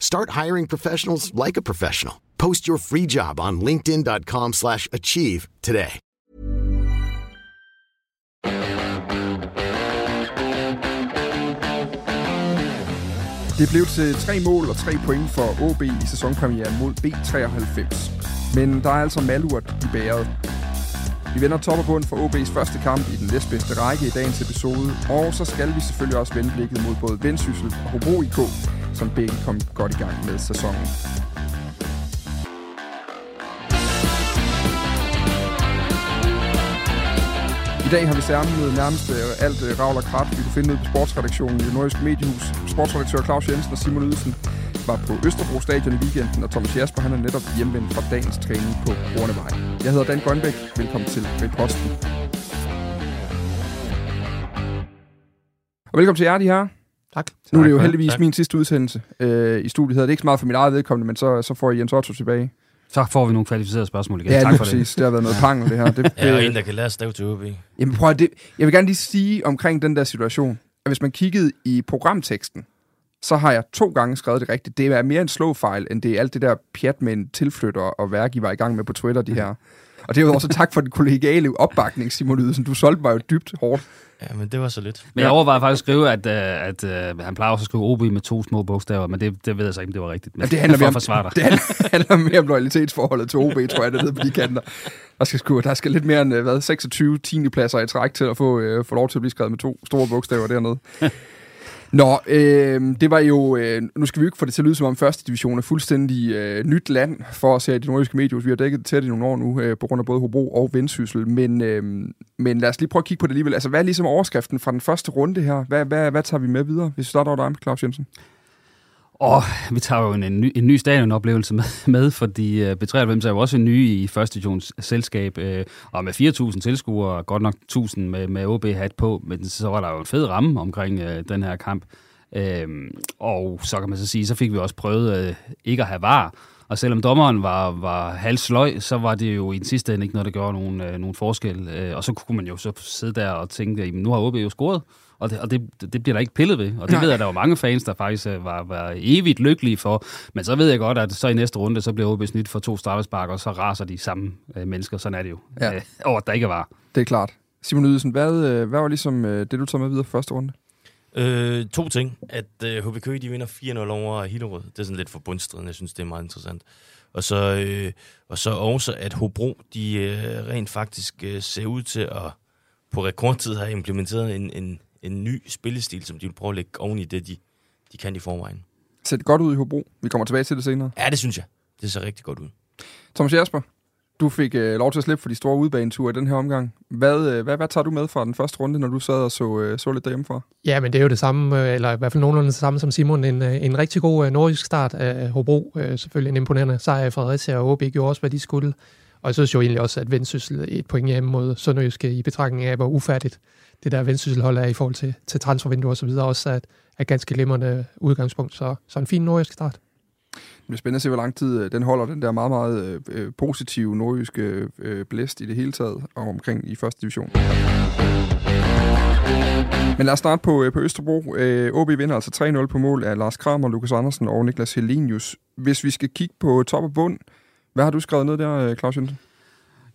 Start hiring professionals like a professional. Post your free job on linkedin.com slash achieve today. Det blev til tre mål og tre point for OB i sæsonpremieren mod B93. Men der er altså malurt i bæret. Vi vender top og bund for OB's første kamp i den næstbedste række i dagens episode, og så skal vi selvfølgelig også vende blikket mod både Vendsyssel og Hobro IK, som begge kom godt i gang med sæsonen. I dag har vi samlet nærmest øh, alt øh, ravl og krat, vi kunne finde ud på sportsredaktionen i Nordisk Nordiske Mediehus. Sportsredaktør Claus Jensen og Simon Ydelsen var på Østerbro Stadion i weekenden, og Thomas Jasper han er netop hjemvendt fra dagens træning på Hornevej. Jeg hedder Dan Grønbæk. Velkommen til Reposten. Og velkommen til jer, de her. Tak. Nu er det jo heldigvis Tak. min sidste udsendelse øh, i studiet. Det er ikke så meget for mit eget vedkommende, men så, så får I Jens Otto tilbage. Så får vi nogle kvalificerede spørgsmål igen. Ja, tak for præcis. det. Det har været noget pang, det her. Det, Ja, og en, der kan lære at stave til OB. Jamen prøv at det, jeg vil gerne lige sige omkring den der situation, at hvis man kiggede i programteksten, så har jeg to gange skrevet det rigtigt. Det er mere en slåfejl, end det er alt det der pjat med en tilflytter og værk, I var i gang med på Twitter, de her. Og det er jo også tak for den kollegiale opbakning, Simon Ydelsen. Du solgte mig jo dybt hårdt. Ja, men det var så lidt. Men jeg overvejede faktisk at skrive, at, uh, at uh, han plejer også at skrive OB med to små bogstaver, men det, det ved jeg så ikke, om det var rigtigt. Men Ja, det handler mere at om, forsvare dig. det handler, handler mere om loyalitetsforholdet til OB, tror jeg, det nede på de kanter. Der skal, sgu, der skal lidt mere end øh, hvad, 26 tiende pladser i træk til at få, øh, få lov til at blive skrevet med to store bogstaver dernede. Nå, øh, det var jo, øh, nu skal vi jo ikke få det til at lyde som om første division er fuldstændig øh, nyt land for os her i de nordiske medier. Vi har dækket det tæt i nogle år nu, øh, på grund af både Hobro og Vendsyssel. Men, øh, men lad os lige prøve at kigge på det alligevel. Altså, hvad er ligesom overskriften fra den første runde her? Hvad, hvad, hvad tager vi med videre, hvis vi starter over dig, Claus Jensen? Og vi tager jo en, en, ny, en ny stadionoplevelse med, med fordi øh, uh, B93 er jo også en ny i første divisions øh, selskab, uh, og med 4.000 tilskuere, godt nok 1.000 med, med OB-hat på, men så var der jo en fed ramme omkring uh, den her kamp. Uh, og så kan man så sige, så fik vi også prøvet uh, ikke at have var, og selvom dommeren var, var halvsløj, så var det jo i den sidste ende ikke noget, der gjorde nogen, øh, nogen forskel. Øh, og så kunne man jo så sidde der og tænke, jamen nu har OB jo scoret, og det, og det, det bliver der ikke pillet ved. Og det Nej. ved jeg, der var mange fans, der faktisk øh, var, var evigt lykkelige for. Men så ved jeg godt, at så i næste runde, så bliver OB snit for to straffespark, og så raser de samme øh, mennesker. Sådan er det jo. Ja. Øh, over at der ikke var. Det er klart. Simon Ydelsen, hvad, øh, hvad var ligesom øh, det, du tager med videre fra første runde? Øh, to ting. At øh, HB Køge, de vinder 4-0 over Hillerød. Det er sådan lidt forbundstriden. Jeg synes, det er meget interessant. Og så, øh, og så også, at Hobro, de øh, rent faktisk øh, ser ud til at på rekordtid have implementeret en, en, en ny spillestil, som de vil prøve at lægge oven i det, de, de kan i forvejen. Ser det godt ud i Hobro? Vi kommer tilbage til det senere. Ja, det synes jeg. Det ser rigtig godt ud. Thomas Jasper, du fik øh, lov til at slippe for de store udbaneture i den her omgang. Hvad, øh, hvad, hvad tager du med fra den første runde, når du sad og så, øh, så lidt derhjemmefra? Ja, men det er jo det samme, øh, eller i hvert fald nogenlunde det samme som Simon. En, øh, en rigtig god øh, nordisk start af Hobro. Øh, Selvfølgelig en imponerende sejr i Fredericia, og OB gjorde også, hvad de skulle. Og jeg synes jo egentlig også, at Vendsyssel et point hjemme mod Sønderjyske i betragtning af, hvor ufærdigt det der Vendsysselhold er i forhold til, til transfervindue og så videre, også er, er ganske glimrende udgangspunkt. Så, så en fin nordisk start bliver spændende at se, hvor lang tid øh, den holder, den der meget, meget øh, øh, positive nordjyske øh, blæst i det hele taget, og omkring i første division. Men lad os starte på, øh, på Østerbro. Øh, OB vinder altså 3-0 på mål af Lars Kramer, Lukas Andersen og Niklas Helenius. Hvis vi skal kigge på top og bund, hvad har du skrevet ned der, øh, Claus Jensen?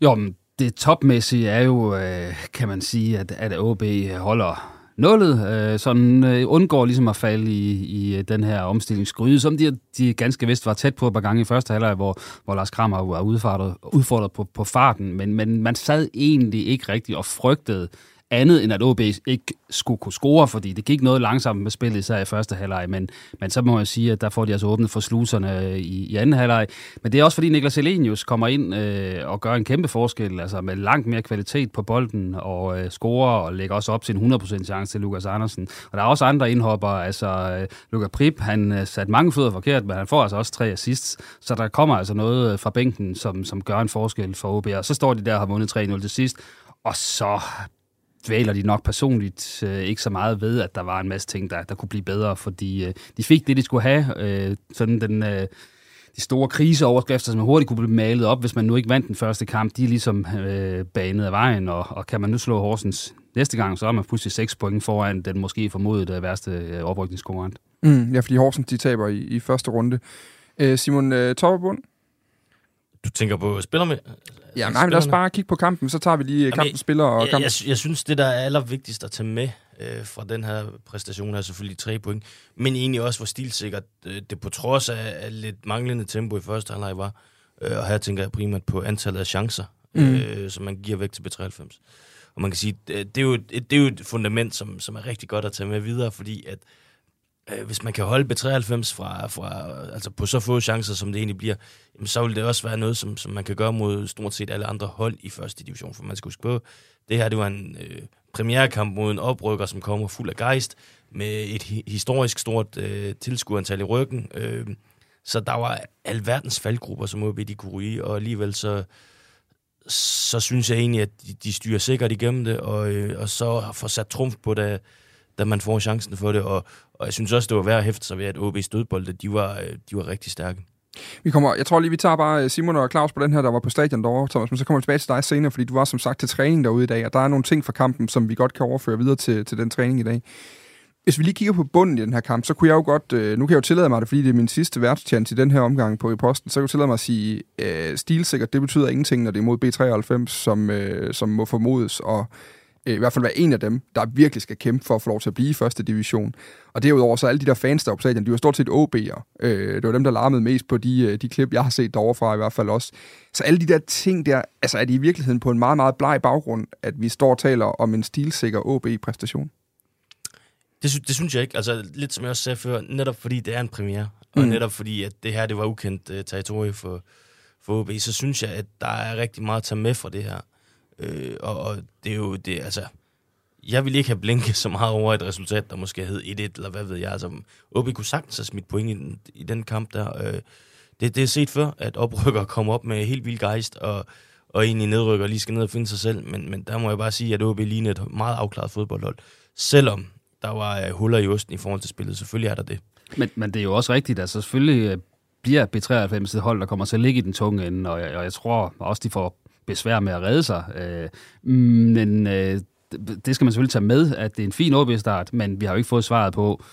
Jo, men det topmæssige er jo, øh, kan man sige, at, at OB holder nullet, øh, sådan øh, undgår ligesom at falde i, i øh, den her omstillingsgryde, som de, de ganske vist var tæt på et par gange i første halvleg, hvor, hvor Lars Kramer var udfordret, udfordret på, på farten, men, men man sad egentlig ikke rigtigt og frygtede, andet end at OB ikke skulle kunne score, fordi det gik noget langsomt med spillet, især i første halvleg, men, men så må jeg sige, at der får de altså åbnet for sluserne øh, i, i anden halvleg. Men det er også fordi Niklas Elenius kommer ind øh, og gør en kæmpe forskel, altså med langt mere kvalitet på bolden og øh, scorer og lægger også op til en 100% chance til Lukas Andersen. Og der er også andre indhopper, altså øh, Lukas Prip, han øh, satte mange fødder forkert, men han får altså også tre assists, så der kommer altså noget øh, fra bænken, som, som gør en forskel for OB, og så står de der og har vundet 3-0 til sidst, og så dvæler de nok personligt øh, ikke så meget ved, at der var en masse ting, der, der kunne blive bedre, fordi øh, de fik det, de skulle have. Øh, sådan den, øh, de store kriseoverskrifter, som hurtigt kunne blive malet op, hvis man nu ikke vandt den første kamp, de er ligesom øh, banet af vejen, og, og kan man nu slå Horsens næste gang, så er man pludselig 6 point foran den måske formodet øh, værste øh, oprykningskonkurrent. Mm, ja, fordi Horsens de taber i, i første runde. Øh, Simon øh, Topperbund? Du tænker på spiller med? Ja, nej, men lad os bare kigge på kampen, så tager vi lige kampens spiller og kampen. Jeg, jeg, jeg synes, det der er allervigtigst at tage med øh, fra den her præstation er selvfølgelig tre point, men egentlig også, hvor stilsikkert øh, det på trods af, af lidt manglende tempo i første halvleg var. Øh, og her tænker jeg primært på antallet af chancer, mm. øh, som man giver væk til B93. Og man kan sige, det, det, er jo et, det er jo et fundament, som, som er rigtig godt at tage med videre, fordi at øh, Øh, hvis man kan holde B93 fra, fra, altså på så få chancer, som det egentlig bliver, jamen så vil det også være noget, som, som man kan gøre mod stort set alle andre hold i første division. For man skal huske på, det her det var en øh, premierekamp mod en oprykker, som kommer fuld af gejst, med et hi- historisk stort øh, tilskuerantal i ryggen. Øh, så der var alverdens faldgrupper, som OB de kunne ryge, og alligevel så, så synes jeg egentlig, at de, de styrer sikkert igennem det, og, øh, og så får sat trumf på det, da man får chancen for det, og, og jeg synes også, det var værd at hæfte sig ved, at OB's dødbolde, de var, øh, de var rigtig stærke. Vi kommer, jeg tror lige, vi tager bare øh, Simon og Claus på den her, der var på stadion derovre, Thomas, men så kommer vi tilbage til dig senere, fordi du var som sagt til træning derude i dag, og der er nogle ting fra kampen, som vi godt kan overføre videre til, til den træning i dag. Hvis vi lige kigger på bunden i den her kamp, så kunne jeg jo godt, øh, nu kan jeg jo tillade mig det, fordi det er min sidste værtschance i den her omgang på i posten, så kan jeg jo tillade mig at sige, øh, stilsikkert, det betyder ingenting, når det er mod B93, som, øh, som må formodes, og i hvert fald være en af dem, der virkelig skal kæmpe for at få lov til at blive i første division. Og derudover så alle de der fans, der er på stadion, de var stort set OB'er. Øh, det var dem, der larmede mest på de, øh, de klip, jeg har set derovre fra i hvert fald også. Så alle de der ting der, altså er det i virkeligheden på en meget, meget bleg baggrund, at vi står og taler om en stilsikker OB-præstation? Det, sy- det synes jeg ikke. Altså lidt som jeg også sagde før, netop fordi det er en premiere, og Mm. netop fordi, at det her det var ukendt uh, territorie for, for OB, så synes jeg, at der er rigtig meget at tage med fra det her. Øh, og, og det er jo det, altså... Jeg ville ikke have blinket så meget over et resultat, der måske hed 1-1, eller hvad ved jeg. Altså, OB kunne sagtens have smidt point i den, i den kamp der. Øh, det, det er set før, at oprykker kommer op med helt vild gejst, og, og egentlig nedrykker lige skal ned og finde sig selv. Men, men der må jeg bare sige, at OB lignede et meget afklaret fodboldhold. Selvom der var øh, huller i osten i forhold til spillet. Selvfølgelig er der det. Men, men det er jo også rigtigt, altså selvfølgelig øh, bliver B93 et hold, der kommer til at ligge i den tunge ende, og jeg, og jeg tror også, de får besvær med at redde sig. Øh, men øh, det- skal man selvfølgelig tage med, at det er en fin OB-start, men vi har jo ikke fået svaret på,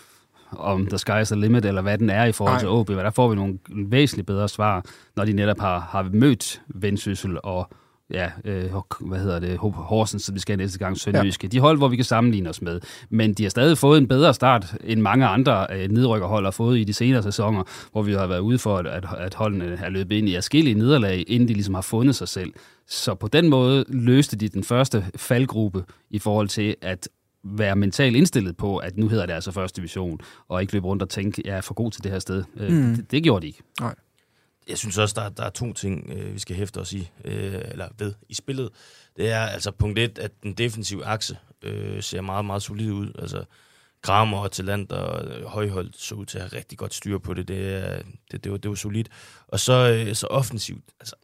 om der sky's the limit, eller hvad den er i forhold Nej. til OB. Der får vi nogle væsentligt bedre svar, når de netop har, har mødt Vendsyssel og ja, øh, hvad hedder det, Horsens, som vi skal næste gang, Sønderjyske. Ja. De hold, hvor vi kan sammenligne os med. Men de har stadig fået en bedre start, end mange andre øh, nedrykkerhold har fået i de senere sæsoner, hvor vi har været ude for, at, at, holdene er løbet ind i forskellige nederlag, inden de ligesom har fundet sig selv. Så på den måde løste de den første faldgruppe i forhold til at være mentalt indstillet på, at nu hedder det altså første division, og ikke løbe rundt og tænke, jeg er for god til det her sted. Mm. Mm. Det, det gjorde de ikke. Nej. Jeg synes også, der, der er to ting, øh, vi skal hæfte os i, øh, eller ved i spillet. Det er altså punkt et, at den defensive akse øh, ser meget, meget solid ud. Altså Kramer og Talant og øh, Højholdt så ud til at have rigtig godt styr på det. Det, er, det, det, var, det var solidt. Og så, øh, så offensivt. Altså,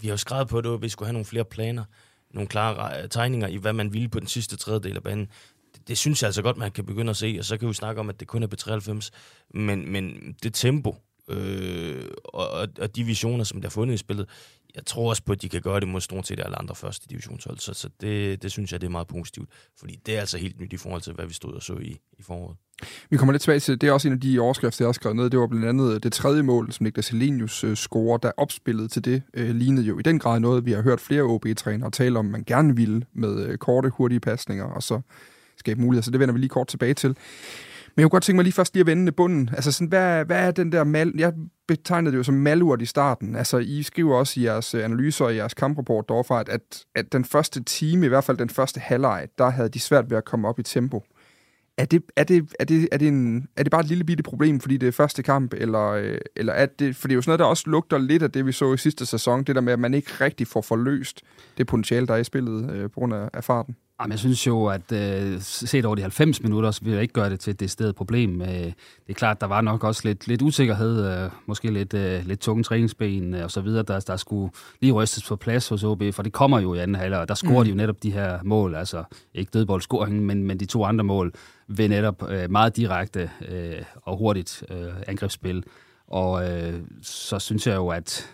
vi har jo skrevet på det, at vi skulle have nogle flere planer, nogle klare tegninger i, hvad man ville på den sidste tredjedel af banen. Det, det synes jeg altså godt, man kan begynde at se, og så kan vi snakke om, at det kun er B93. Men, men det tempo, øh, og, og, og de visioner, som der er fundet i spillet, jeg tror også på, at de kan gøre det mod stort set alle andre første divisionshold, så, så det, det synes jeg, det er meget positivt, fordi det er altså helt nyt i forhold til, hvad vi stod og så i, i foråret. Vi kommer lidt tilbage til, det er også en af de overskrifter, jeg har skrevet ned. Det var blandt andet øh, det tredje mål, som Niklas Helenius øh, scorer, der opspillet til det, øh, lignede jo i den grad noget, vi har hørt flere OB-trænere tale om, man gerne ville med øh, korte, hurtige pasninger, og så skabe muligheder. Så det vender vi lige kort tilbage til. Men jeg kunne godt tænke mig lige først lige at vende bunden. Altså sådan, hvad, hvad er den der mal... Jeg betegnede det jo som malurt i starten. Altså, I skriver også i jeres øh, analyser og i jeres kamprapport derfra, at, at den første time, i hvert fald den første halvleg, der havde de svært ved at komme op i tempo. Er det, er det, er det, er det, en, er det bare et lille bitte problem, fordi det er første kamp, eller, øh, eller er det, for det er jo sådan noget, der også lugter lidt af det, vi så i sidste sæson, det der med, at man ikke rigtig får forløst det potentiale, der er i spillet øh, på grund af, af farten? Jamen, jeg synes jo, at øh, set over de 90 minutter, så vil jeg ikke gøre det til et decideret problem. Øh, det er klart, der var nok også lidt, lidt usikkerhed, øh, måske lidt, øh, lidt tunge træningsben øh, og så videre, der, der skulle lige rystes på plads hos OB, for det kommer jo i anden halvleg, og der scorer mm. de jo netop de her mål, altså ikke dødboldscoringen, men, men de to andre mål ved netop øh, meget direkte øh, og hurtigt øh, angrebsspil. Og øh, så synes jeg jo, at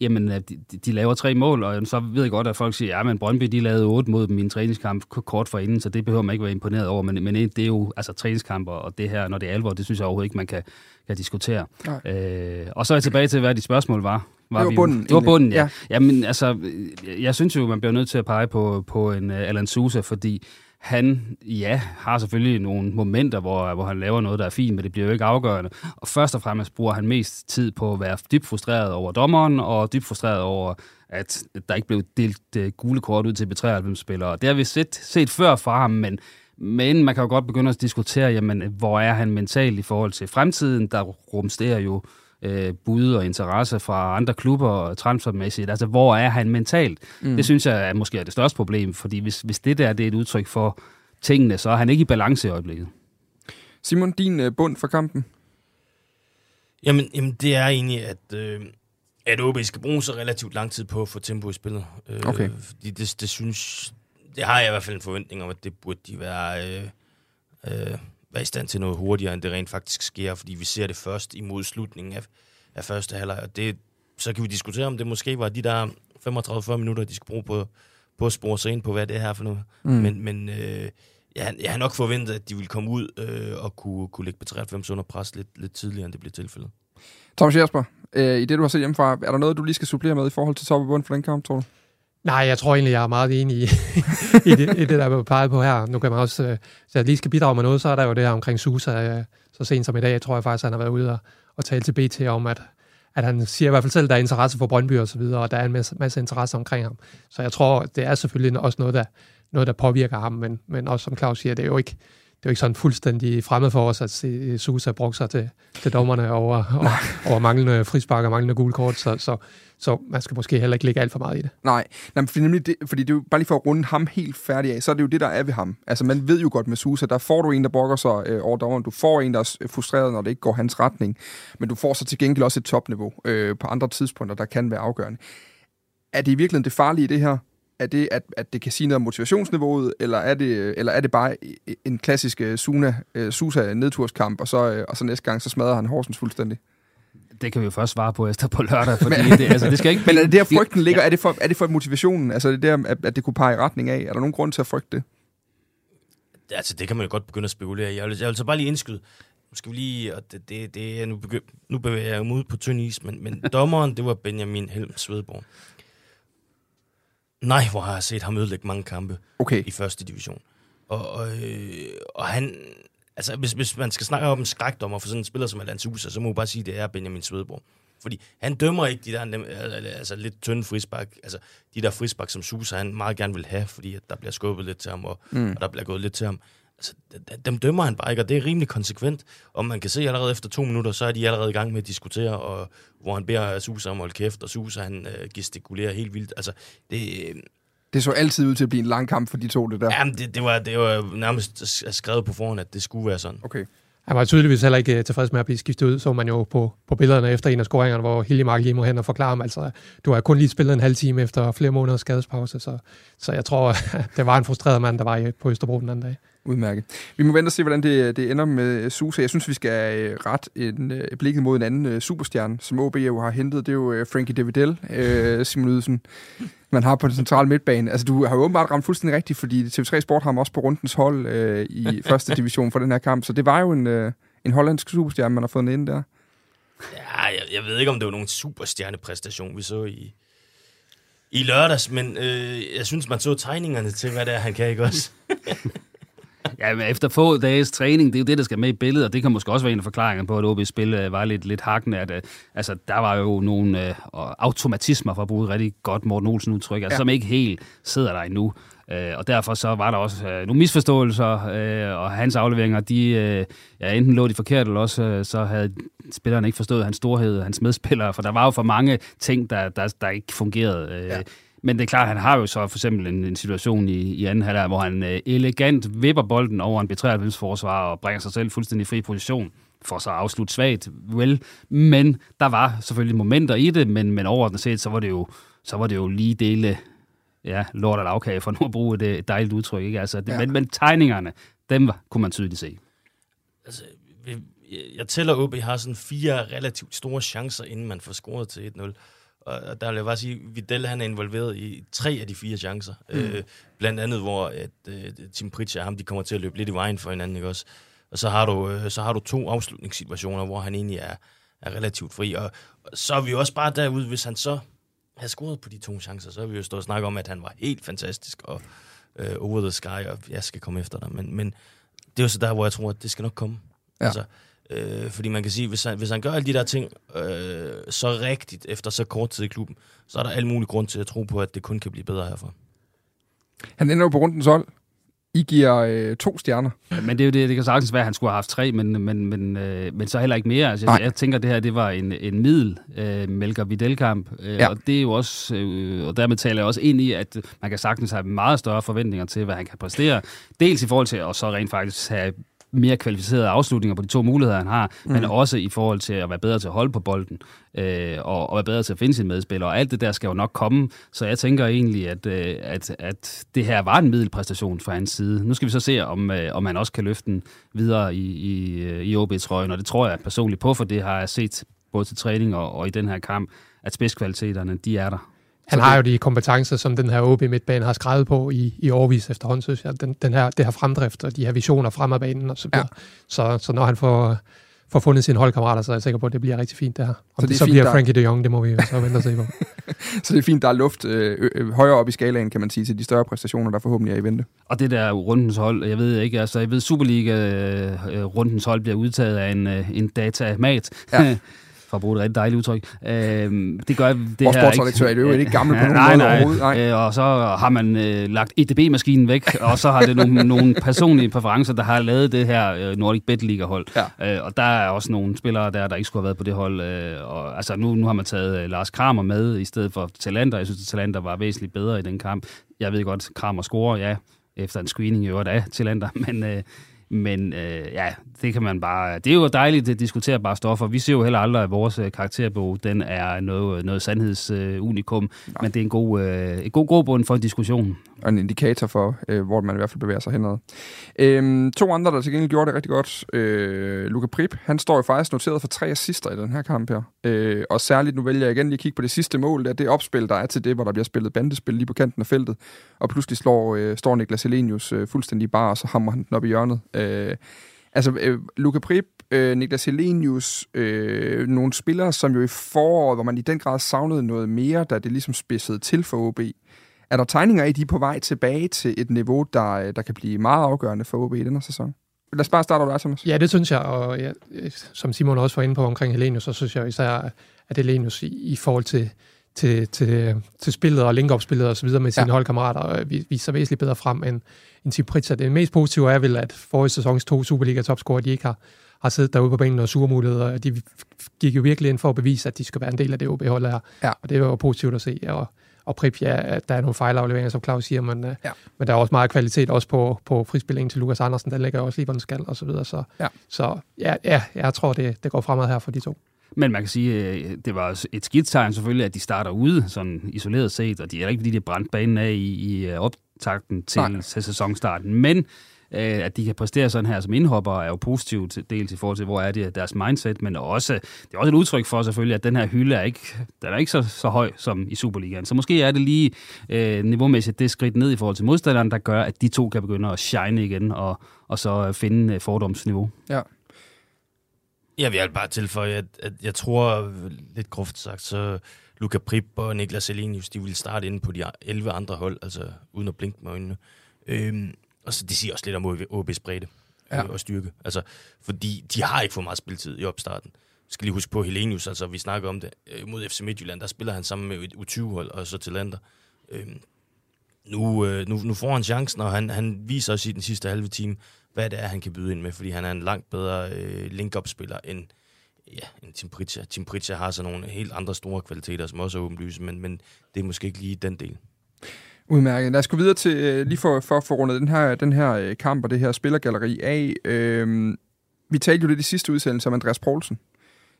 jamen, de, de laver tre mål, og så ved jeg godt, at folk siger, ja, men Brøndby, de lavede otte mod dem i en træningskamp kort for inden, så det behøver man ikke være imponeret over, men, men det er jo altså træningskamper, og det her, når det er alvor, det synes jeg overhovedet ikke, man kan, kan diskutere. Øh, og så er jeg tilbage til, hvad de spørgsmål var. var det var vi, bunden. Det var bunden, ja. ja. Jamen, altså, jeg synes jo, man bliver nødt til at pege på, på en uh, Alan Sousa, fordi han, ja, har selvfølgelig nogle momenter, hvor, hvor han laver noget, der er fint, men det bliver jo ikke afgørende. Og først og fremmest bruger han mest tid på at være dybt frustreret over dommeren, og dybt frustreret over, at der ikke blev delt uh, gule kort ud til B93-spillere. Det har vi set, set før fra ham, men, men man kan jo godt begynde at diskutere, jamen, hvor er han mentalt i forhold til fremtiden? Der rumsterer jo øh, bud og interesse fra andre klubber transfermæssigt. Altså, hvor er han mentalt? Mm. Det synes jeg er måske er det største problem, fordi hvis, hvis det der det er et udtryk for tingene, så er han ikke i balance i øjeblikket. Simon, din øh, bund for kampen? Jamen, jamen, det er egentlig, at, øh, at OB skal bruge så relativt lang tid på at få tempo i spillet. Øh, okay. Fordi det, det synes... Det har jeg i hvert fald en forventning om, at det burde de være... Øh, øh, være i stand til noget hurtigere, end det rent faktisk sker, fordi vi ser det først imod slutningen af, af første halvleg, og det, så kan vi diskutere, om det måske var de der 35-40 minutter, de skal bruge på, på at spore sig ind på, hvad det er her for noget. Mm. Men, men øh, jeg, jeg har nok forventet, at de ville komme ud øh, og kunne, kunne lægge på 93 under pres lidt, lidt tidligere, end det blev tilfældet. Thomas Jesper, øh, i det du har set hjemmefra, er der noget, du lige skal supplere med i forhold til top og bund for den kamp, tror du? Nej, jeg tror egentlig, jeg er meget enig i, i, det, i det, der er peget på her. Nu kan man også, øh, så jeg lige skal bidrage med noget, så er der jo det her omkring Susa. Øh, så sent som i dag, tror jeg faktisk, han har været ude og, og tale til BT om, at, at han siger i hvert fald selv, at der er interesse for Brøndby og så videre, og der er en masse, masse interesse omkring ham. Så jeg tror, det er selvfølgelig også noget, der, noget, der påvirker ham, men, men også som Claus siger, det er jo ikke, det er jo ikke sådan fuldstændig fremmed for os, at se Susa bruge sig til, til dommerne over, over, over manglende frispark og manglende gule kort, så, så, så man skal måske heller ikke lægge alt for meget i det. Nej, Nej fordi, nemlig det, fordi det er jo bare lige for at runde ham helt færdig af, så er det jo det, der er ved ham. Altså man ved jo godt med Susa, der får du en, der brokker sig øh, over dommeren, du får en, der er frustreret, når det ikke går hans retning, men du får så til gengæld også et topniveau øh, på andre tidspunkter, der kan være afgørende. Er det i virkeligheden det farlige i det her? Er det, at, at det kan sige noget om motivationsniveauet, eller er det, eller er det bare en klassisk uh, Suna, uh, Susa nedturskamp, og så, uh, og så næste gang, så smadrer han Horsens fuldstændig? Det kan vi jo først svare på efter på lørdag, fordi men, det, altså, det skal ikke... Men er det der frygten ligger? Ja. Er, det for, er det for motivationen? Altså er det der, at, at det kunne pege i retning af? Er der nogen grund til at frygte det? Altså, det kan man jo godt begynde at spekulere i. Jeg vil, jeg vil så bare lige indskyde. Nu skal vi lige, og det, det, det, nu, begy, nu bevæger jeg mig ud på tynd is, men, men dommeren, det var Benjamin Helm Svedborg. Nej, hvor har jeg set ham ødelægge mange kampe okay. i første division. Og, og, øh, og han... Altså, hvis, hvis man skal snakke om en skrækdommer for sådan en spiller som Alan Sousa, så må man bare sige, at det er Benjamin Svedborg. Fordi han dømmer ikke de der altså, lidt tynde frispark, altså de der frispark, som Sousa han meget gerne vil have, fordi at der bliver skubbet lidt til ham, og, mm. og der bliver gået lidt til ham. Altså, dem dømmer han bare ikke, og det er rimelig konsekvent. Og man kan se allerede efter to minutter, så er de allerede i gang med at diskutere, og, hvor han beder Susa om at holde kæft, og Susa han øh, gestikulerer helt vildt. Altså, det, det så altid ud til at blive en lang kamp for de to, det der. Jamen, det, det, var, det var nærmest skrevet på forhånd, at det skulle være sådan. Okay. Han var tydeligvis heller ikke øh, tilfreds med at blive skiftet ud, så man jo på, på billederne efter en af scoringerne, hvor Hilly Mark lige må hen og forklare ham, altså, du har kun lige spillet en halv time efter flere måneders skadespause, så, så jeg tror, det var en frustreret mand, der var på Østerbro den anden dag. Udmærket. Vi må vente og se, hvordan det, det ender med Susa. Jeg synes, vi skal øh, ret en, øh, blikket mod en anden øh, superstjerne, som OB jo har hentet. Det er jo Frankie Davidel, øh, Simon Ydelsen, man har på den centrale midtbane. Altså, du har jo åbenbart ramt fuldstændig rigtigt, fordi TV3 Sport har ham også på rundens hold øh, i første division for den her kamp. Så det var jo en, øh, en hollandsk superstjerne, man har fået ind der. Ja, jeg, jeg ved ikke, om det var nogen superstjernepræstation, vi så i, i lørdags, men øh, jeg synes, man så tegningerne til, hvad det er, han kan, ikke også? Ja, men efter få dages træning, det er jo det, der skal med i billedet, og det kan måske også være en af forklaringerne på, at OB's spil øh, var lidt, lidt hakken. At, øh, altså, der var jo nogle øh, automatismer, for at bruge et rigtig godt Morten Olsen udtryk, altså, ja. som ikke helt sidder der endnu. Øh, og derfor så var der også øh, nogle misforståelser, øh, og hans afleveringer, de, øh, ja, enten lå de forkert, eller også øh, så havde spillerne ikke forstået hans storhed, hans medspillere, for der var jo for mange ting, der, der, der ikke fungerede. Øh, ja. Men det er klart, at han har jo så for eksempel en, en situation i, i anden halvleg, hvor han øh, elegant vipper bolden over en B93-forsvar og bringer sig selv fuldstændig fri position for så at afslutte svagt, vel. Men der var selvfølgelig momenter i det, men, men overordnet set, så var det jo, så var det jo lige dele ja, lort og lavkage, for nu at bruge et, et dejligt udtryk. Ikke? Altså, det, ja. men, men tegningerne, dem var, kunne man tydeligt se. Altså, jeg tæller op, at I har sådan fire relativt store chancer, inden man får scoret til 1-0. Og der vil jeg bare sige, Vidal han er involveret i tre af de fire chancer. Mm. Øh, blandt andet, hvor at, øh, Tim Pritchard og ham, de kommer til at løbe lidt i vejen for hinanden, ikke også? Og så har du, øh, så har du to afslutningssituationer, hvor han egentlig er, er relativt fri. Og, og så er vi også bare derude, hvis han så havde scoret på de to chancer, så har vi jo stået og snakket om, at han var helt fantastisk, og øh, over the sky, og jeg skal komme efter dig. Men, men det er jo så der, hvor jeg tror, at det skal nok komme. Ja. Altså, Øh, fordi man kan sige, hvis han, hvis han gør alle de der ting øh, så rigtigt efter så kort tid i klubben, så er der al mulig grund til at tro på, at det kun kan blive bedre herfra. Han ender jo på rundens hold. I giver øh, to stjerner. Ja, men det er jo det, det kan sagtens være, at han skulle have haft tre, men, men, men, øh, men så heller ikke mere. Altså, jeg, jeg tænker, at det her det var en, en middel øh, Melker Vidal-kamp, øh, ja. og det er jo også, øh, og dermed taler jeg også ind i, at man kan sagtens have meget større forventninger til, hvad han kan præstere. Dels i forhold til at så rent faktisk have mere kvalificerede afslutninger på de to muligheder, han har, mm. men også i forhold til at være bedre til at holde på bolden, øh, og, og være bedre til at finde sin medspiller, og alt det der skal jo nok komme. Så jeg tænker egentlig, at, øh, at, at det her var en middelpræstation fra hans side. Nu skal vi så se, om, øh, om han også kan løfte den videre i, i, i OB-trøjen, og det tror jeg personligt på, for det har jeg set både til træning og, og i den her kamp, at spidskvaliteterne, de er der. Han har jo de kompetencer, som den her OB midtbane har skrevet på i, i årvis efterhånden, synes jeg. Den, den her, det her fremdrift og de her visioner frem af banen og så videre. Ja. Så, så når han får, får fundet sine holdkammerater, så er jeg sikker på, at det bliver rigtig fint det her. Om så det, det så fint, bliver der... Frankie de Jong, det må vi så vente og se på. så det er fint, der er luft øh, øh, højere op i skalaen, kan man sige, til de større præstationer, der forhåbentlig er i vente. Og det der rundens hold, jeg ved ikke, altså jeg ved, Superliga-rundens øh, hold bliver udtaget af en, øh, en datamat. Ja. for at bruge et rigtig dejligt udtryk. Øh, det gør det Vores her ikke. er jo ikke gammel på nogen nej, måde nej. overhovedet. Nej. Øh, og så har man øh, lagt EDB-maskinen væk, og så har det nogle, nogle personlige præferencer, der har lavet det her øh, Nordic Bet League-hold. Ja. Øh, og der er også nogle spillere der, der ikke skulle have været på det hold. Øh, og, altså, nu, nu har man taget øh, Lars Kramer med i stedet for Talander. Jeg synes, at Talander var væsentligt bedre i den kamp. Jeg ved godt, Kramer scorer, ja, efter en screening i øvrigt af Talander, men... Øh, men øh, ja, det kan man bare... Det er jo dejligt at diskutere bare stoffer. Vi ser jo heller aldrig, at vores øh, karakterbog den er noget, noget sandhedsunikum, øh, men det er en god, øh, en god grobund for en diskussion. Og en indikator for, øh, hvor man i hvert fald bevæger sig henad. Øhm, to andre, der til gengæld gjorde det rigtig godt. Øh, Luka Prip, han står jo faktisk noteret for tre assister i den her kamp her. Øh, og særligt, nu vælger jeg igen lige at kigge på det sidste mål, det er det opspil, der er til det, hvor der bliver spillet bandespil lige på kanten af feltet. Og pludselig slår, øh, står Niklas Helenius øh, fuldstændig bare, og så hammer han den op i hjørnet. Øh, Øh, altså, øh, Luca Prip, øh, Niklas Helenius, øh, nogle spillere, som jo i foråret, hvor man i den grad savnede noget mere, da det ligesom spidsede til for OB. Er der tegninger i, de er på vej tilbage til et niveau, der, øh, der kan blive meget afgørende for OB i denne sæson? Lad os bare starte over dig, Thomas. Ja, det synes jeg, og ja, øh, som Simon også var inde på omkring Helenius, så synes jeg især, at Helenius i, i forhold til, til, til, til spillet og link-up-spillet og så videre med sine ja. holdkammerater viser væsentligt bedre frem end, end Tim Pritzer. Det mest positive er vel, at forrige sæsons to Superliga-topscorer, de ikke har, har siddet derude på banen og surmuligheder. De gik jo virkelig ind for at bevise, at de skal være en del af det OB-hold her. Ja. Og det var jo positivt at se. Og, og Prip, ja, der er nogle fejlafleveringer, som Claus siger, men, øh, ja. men der er også meget kvalitet også på, på frispillingen til Lukas Andersen. Den ligger også lige, hvor den skal, og så videre. Så ja, så, ja, ja jeg tror, det, det går fremad her for de to. Men man kan sige, øh, det var et skidt tegn selvfølgelig, at de starter ude, sådan isoleret set, og de er ikke fordi, de er brændt banen af i, i øh, optakten til, til sæsonstarten. Men øh, at de kan præstere sådan her som indhopper, er jo positivt dels i forhold til, hvor er det deres mindset, men også, det er også et udtryk for selvfølgelig, at den her hylde er ikke, den er ikke så, så høj som i Superligaen. Så måske er det lige øh, niveaumæssigt det skridt ned i forhold til modstanderen, der gør, at de to kan begynde at shine igen og, og så finde fordomsniveau. Ja. Jeg vil bare tilføje, at, at jeg tror, lidt groft sagt, så Luca Prip og Niklas Elenius, de vil starte inde på de 11 andre hold, altså uden at blinke med øjnene. Øhm, og så det siger også lidt om OB's bredde ja. og styrke. Altså, fordi de har ikke fået meget spilletid i opstarten. Jeg skal lige huske på Helenius, altså vi snakker om det, øh, mod FC Midtjylland, der spiller han sammen med et U20-hold og så til lander. Øhm, nu, øh, nu, nu får han chancen, og han, han viser os i den sidste halve time, hvad det er, han kan byde ind med, fordi han er en langt bedre øh, link-up-spiller end, ja, end Tim Pritchard. Tim Pritchard har så nogle helt andre store kvaliteter, som også er åbenlyse, men, men det er måske ikke lige den del. Udmærket. Lad os gå videre til, øh, lige for, for at få rundet den her, den her øh, kamp og det her spillergalleri af. Øhm, vi talte jo lidt i sidste udsendelse om Andreas Poulsen.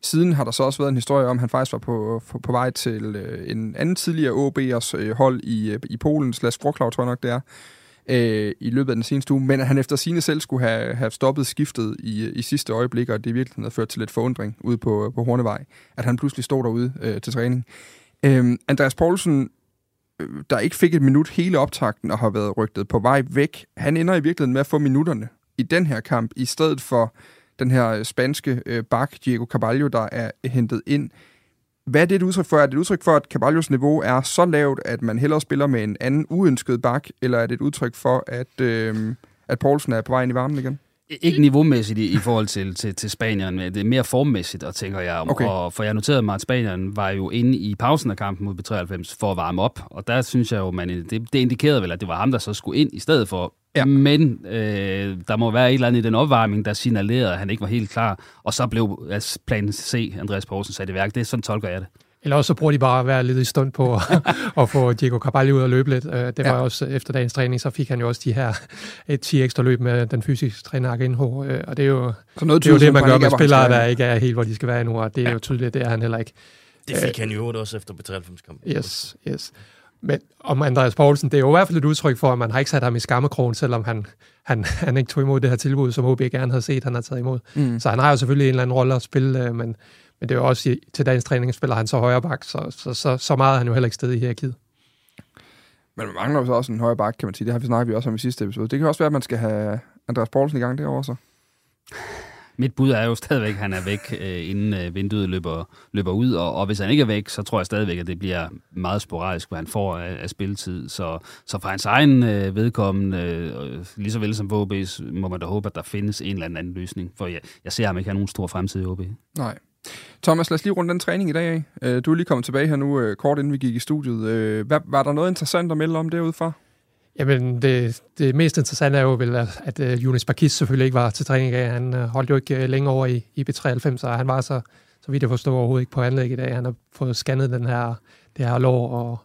Siden har der så også været en historie om, at han faktisk var på, på, på vej til øh, en anden tidligere OB'ers øh, hold i, øh, i Polen, slags Wroclaw, tror jeg nok det er, øh, i løbet af den seneste uge, men at han efter sine selv skulle have, have stoppet skiftet i, øh, i sidste øjeblik, og det virkelig havde ført til lidt forundring ude på, øh, på Hornevej, at han pludselig stod derude øh, til træning. Øh, Andreas Poulsen, øh, der ikke fik et minut hele optakten og har været rygtet på vej væk, han ender i virkeligheden med at få minutterne i den her kamp, i stedet for den her øh, spanske øh, bak, Diego Carvalho, der er hentet ind. Hvad er det et udtryk for? Er det et udtryk for, at Caballos niveau er så lavt, at man hellere spiller med en anden uønsket bak, eller er det et udtryk for, at, øh, at Poulsen er på vej ind i varmen igen? Ikke niveaumæssigt i, i forhold til, til, til Spanien, det er mere formmæssigt, og tænker jeg. Okay. Og for jeg noterede mig, at Spanien var jo inde i pausen af kampen mod B93 for at varme op, og der synes jeg jo, man, det, det indikerede vel, at det var ham, der så skulle ind i stedet for. Ja. Men øh, der må være et eller andet i den opvarmning, der signalerede, at han ikke var helt klar, og så blev altså, plan C, Andreas Poulsen, sat i værk. Det er sådan tolker jeg det. Eller også så bruger de bare at være lidt i stund på at, at få Diego Carvalho ud og løbe lidt. Øh, Det var Ja. også efter dagens træning, så fik han jo også de her et 10 ekstra løb med den fysiske træner Agenho. øh, Og det er jo Så noget det, er jo det på, man gør med er, spillere, der ikke er helt, hvor de skal være nu, og det er jo tydeligt, det er han heller ikke. Det fik han jo også efter B93-kampen. Yes, yes. Men om Andreas Poulsen, det er jo i hvert fald et udtryk for, at man har ikke sat ham i skammekrogen, selvom han, han, han ikke tog imod det her tilbud, som OB gerne havde set, han har taget imod. Mm. Så han har jo selvfølgelig en eller anden rolle at spille, øh, men, men det er jo også i, til dagens træning spiller han så højre bak, så, så, så, så meget er han jo heller ikke sted i hierarkiet. Men man mangler jo så også en højre bak, kan man sige. Det har vi snakket vi også om i sidste episode. Det kan også være, at man skal have Andreas Poulsen i gang derovre så. Mit bud er jo stadigvæk, at han er væk, øh, inden øh, vinduet løber, løber ud, og, og hvis han ikke er væk, så tror jeg stadigvæk, at det bliver meget sporadisk, hvad han får af, af spilletid. Så, så for hans egen øh, vedkommende, øh, lige så vel som for OB's, må man da håbe, at der findes en eller anden, anden løsning, for jeg, jeg ser ham ikke have nogen stor fremtid i OB. Nej. Thomas, lad os lige runde den træning i dag af. Øh, du er lige kommet tilbage her nu, øh, kort inden vi gik i studiet. Øh, hvad, var der noget interessant at melde om derudfra? Jamen, det, det mest interessante er jo vel, at, at uh, Jonas Bakis selvfølgelig ikke var til træning i dag. Han uh, holdt jo ikke uh, længe over i, i B93, og han var så, så vidt jeg forstår, overhovedet ikke på anlæg i dag. Han har fået scannet den her, det her lår, og,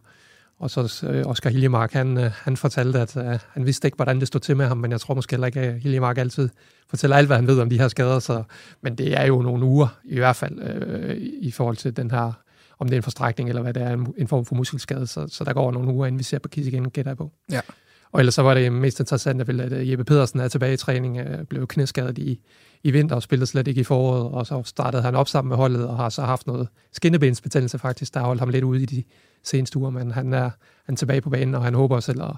og så uh, Oscar Hiljemark, han, uh, han fortalte, at uh, han vidste ikke, hvordan det stod til med ham, men jeg tror måske heller ikke, at Hiljemark altid fortæller alt, hvad han ved om de her skader. Så, men det er jo nogle uger, i hvert fald, uh, i forhold til den her, om det er en forstrækning, eller hvad det er, en, en form for muskelskade. Så, så der går nogle uger, inden vi ser Bakis igen, gætter jeg på. Ja. Og ellers så var det mest interessante vel, at øh, Jeppe Pedersen er tilbage i træning, øh, blev knæskadet i, i vinter og spillede slet ikke i foråret, og så startede han op sammen med holdet og har så haft noget skinnebensbetændelse faktisk, der har holdt ham lidt ude i de seneste uger, men han er, han er tilbage på banen, og han håber selv at,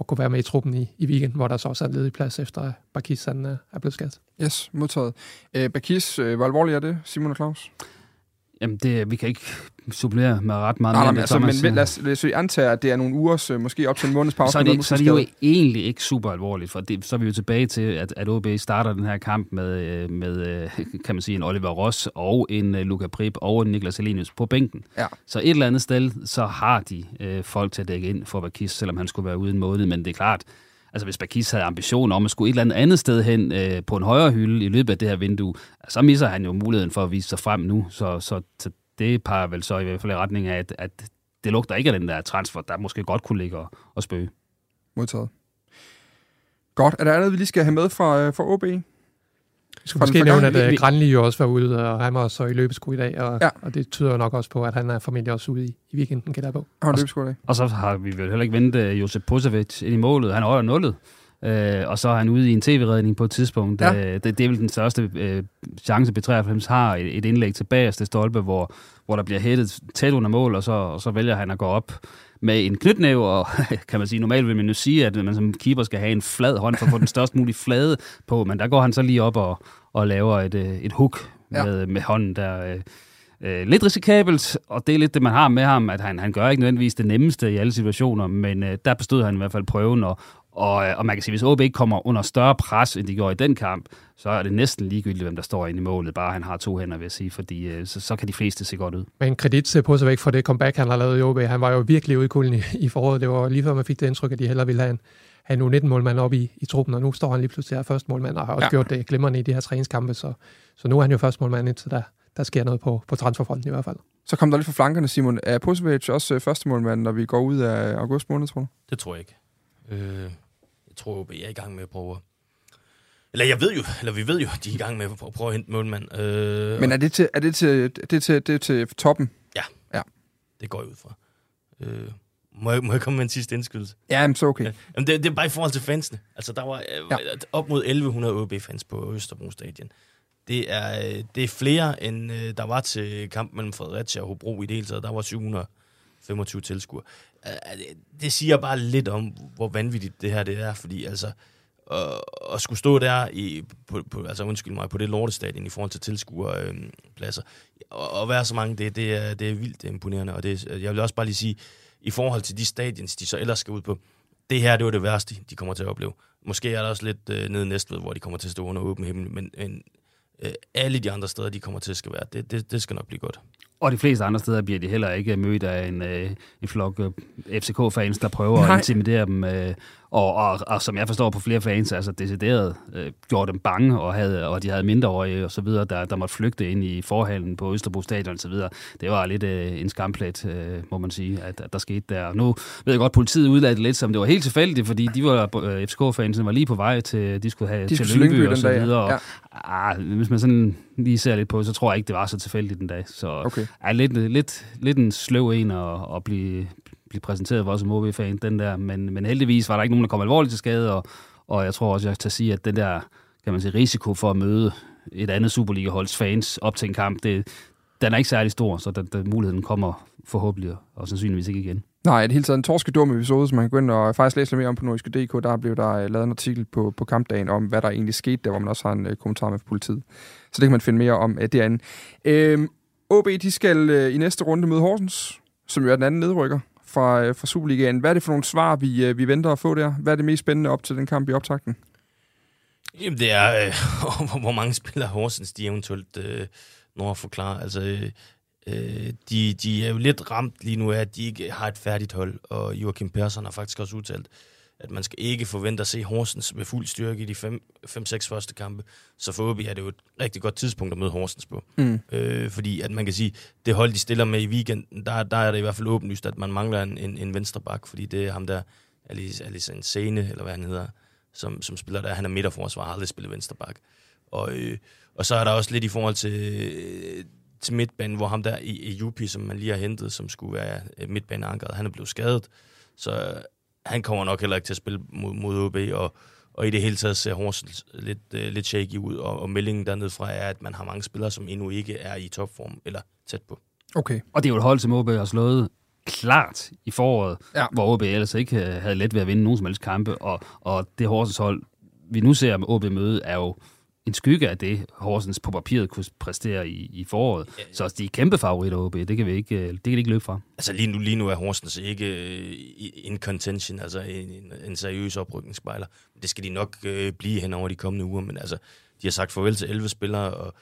at kunne være med i truppen i, i weekend, hvor der så også er ledig plads efter at Bakis han, øh, er blevet skadet. Yes, modtaget. Øh, Bakis, øh, hvor alvorligt er det, Simon og Claus? Jamen, det, vi kan ikke supplere med ret meget Nej, nej, mere. men, altså, Thomas, men lad os, lad os antage, at det er nogle ugers, øh, måske op til en måneds pause. så er, det, så er det jo egentlig ikke super alvorligt, for det, så er vi jo tilbage til, at, at OB starter den her kamp med, øh, med øh, kan man sige, en Oliver Ross og en Luca Prip og en Niklas Helenius på bænken. Ja. Så et eller andet sted, så har de øh, folk til at dække ind for Bakis, selvom han skulle være ude en måned, men det er klart, altså hvis Bakis havde ambitioner om at skulle et eller andet andet sted hen øh, på en højere hylde i løbet af det her vindue, så misser han jo muligheden for at vise sig frem nu, så, så, så det peger vel så i hvert fald i retning af, at, at det lugter ikke af den der transfer, der måske godt kunne ligge og, og spøge. Modtaget. Godt. Er der andet, vi lige skal have med fra, øh, fra OB? Vi den måske nævne, at uh, Granli jo også var ude, og han var så i løbesko i dag, og, Ja. og det tyder nok også på, at han er formentlig også ude i, i weekenden, gætter jeg på. Og- løbsko i dag? Og så har vi vel heller ikke ventet Josep Pusevic ind i målet. Han er over nullet. Øh, og så er han ude i en tv-redning på et tidspunkt. Ja. Øh, det, det er vel den største øh, chance, B93 har et, et indlæg til bagerste stolpe, hvor, hvor der bliver hættet tæt under mål, og så, og så vælger han at gå op med en knytnæve, og kan man sige, normalt vil man jo sige, at man som keeper skal have en flad hånd for at få den størst mulige flade på, men der går han så lige op og, og laver et, øh, et hook Ja. med, med hånden der. Øh, øh, lidt risikabelt, og det er lidt det, man har med ham, at han, han gør ikke nødvendigvis det nemmeste i alle situationer, men øh, der bestod han i hvert fald prøven, og, og, øh, og man kan sige, hvis OB ikke kommer under større pres, end de gjorde i den kamp, så er det næsten ligegyldigt, hvem der står inde i målet, bare han har to hænder, vil jeg sige, fordi øh, så, så kan de fleste se godt ud. Men kredit til på sig væk for det comeback, han har lavet i OB. Han var jo virkelig ude i kulden i, foråret. Det var lige før, man fik det indtryk, at de hellere ville have en, have en U19-målmand op i, i truppen, og nu står han lige pludselig her første målmand, og har også Ja. gjort det glimrende i de her træningskampe, så, så nu er han jo første målmand, indtil der, der sker noget på, på transferfronten i hvert fald. Så kom der lidt fra flankerne, Simon. Er Pusovic også øh, første målmand, når vi går ud af august måned, tror du? Det tror jeg ikke. Øh, tror, OB er i gang med at prøve Eller jeg ved jo, eller vi ved jo, de er i gang med at prøve, at hente målmand. Øh, Men er det til, er det til, det til, det til toppen? Det går jeg ud fra. Øh, må, jeg, må jeg komme med en sidste indskydelse? Ja, men så okay. Ja. Jamen, det, det er bare i forhold til fansene. Altså, der var øh, Ja. ja. op mod 1100 OB-fans på Østerbro Stadion. Det er, øh, det er flere, end øh, der var til kamp mellem Fredericia og Hobro i det hele taget. Der var 725 tilskuere. Øh, øh, det- siger bare lidt om, hvor vanvittigt det her det er, fordi altså, at, at skulle stå der i, på, på, altså undskyld mig, på det lortestadion i forhold til tilskuerpladser, og, og være så mange, det, det, er, det er vildt imponerende, og det, jeg vil også bare lige sige, i forhold til de stadions, de så ellers skal ud på, det her, det var det værste, de kommer til at opleve. Måske er der også lidt øh, nede i Næstved, hvor de kommer til at stå under åben himmel, men, men øh, alle de andre steder, de kommer til at skal være, det, det, det skal nok blive godt. Og de fleste andre steder bliver de heller ikke mødt af en, øh, en flok øh, FCK-fans, der prøver Nej. at intimidere dem. Øh, og, og, og som jeg forstår på flere fans, altså decideret øh, gjorde dem bange, og, havde, og de havde mindreårige og så videre, der, der måtte flygte ind i forhallen på Østerbro Stadion og så videre. Det var lidt øh, en skamplet, øh, må man sige, at, at der skete der. Nu ved jeg godt, politiet udlagde det lidt, som det var helt tilfældigt, fordi de var, øh, FCK-fansene var lige på vej til, de skulle have De til skulle til Lyngby og så dag, ja. videre. Og, Ja. ah, hvis man sådan lige ser lidt på, så tror jeg ikke, det var så tilfældigt den dag. Så Okay. er lidt, lidt, lidt en sløv en at, at blive, blive præsenteret for som OB-fan, den der. Men, men heldigvis var der ikke nogen, der kom alvorligt til skade, og, og jeg tror også, jeg kan sige, at den der kan man sige, risiko for at møde et andet Superliga-holds fans op til en kamp, det, den er ikke særlig stor, så den, den muligheden kommer forhåbentlig og sandsynligvis ikke igen. Nej, det hele taget en torskedum episode, som man kan gå ind og faktisk læse lidt mere om på nordiske.dk. Der blev der øh, lavet en artikel på, på kampdagen om, hvad der egentlig skete, der hvor man også har en øh, kommentar med politiet. Så det kan man finde mere om uh, derinde. Øh, OB, de skal øh, i næste runde møde Horsens, som jo er den anden nedrykker fra, øh, fra Superligaen. Hvad er det for nogle svar, vi, øh, vi venter at få der? Hvad er det mest spændende op til den kamp i optakten? Jamen, det er, øh, hvor- hvor mange spillere Horsens de eventuelt øh, når at forklare. Altså, øh, øh, de, de er jo lidt ramt lige nu af, at de ikke har et færdigt hold, og Joachim Persson har faktisk også udtalt, at man skal ikke forvente at se Horsens med fuld styrke i de 5-6 første kampe. Så for OB er det jo et rigtig godt tidspunkt at møde Horsens på. Mm. Øh, fordi at man kan sige, det hold, de stiller med i weekenden, der, der er det i hvert fald åbenlyst, at man mangler en, en, en venstre bak, fordi det er ham der, Alice, Alice en scene, eller hvad han hedder, som, som spiller der. Han er midterforsvar, har aldrig spillet venstre bak. Og, øh, og så er der også lidt i forhold til, øh, til midtbanen, hvor ham der i, i Jupi, som man lige har hentet, som skulle være øh, midtbaneankeret, han er blevet skadet. Så øh, han kommer nok heller ikke til at spille mod, mod OB, og, og i det hele taget ser Horsens lidt, øh, lidt shaky ud, og, og meldingen dernede fra er, at man har mange spillere, som endnu ikke er i topform, eller tæt på. Okay. Og det er jo et hold, som OB har slået klart i foråret, Ja. hvor OB ellers ikke havde let ved at vinde nogen som helst kampe. Og, og det Horsens hold, vi nu ser med OB møde, er jo en skygge af det, Horsens på papiret kunne præstere i, i foråret. Ja. Så de er kæmpe favoritter, OB. Det kan vi ikke, øh, det kan de ikke løbe fra. Altså lige nu, lige nu er Horsens ikke øh, in contention, altså en, en, en seriøs oprykningsspejler. Det skal de nok øh, blive hen over de kommende uger, men altså, de har sagt farvel til 11 spillere, og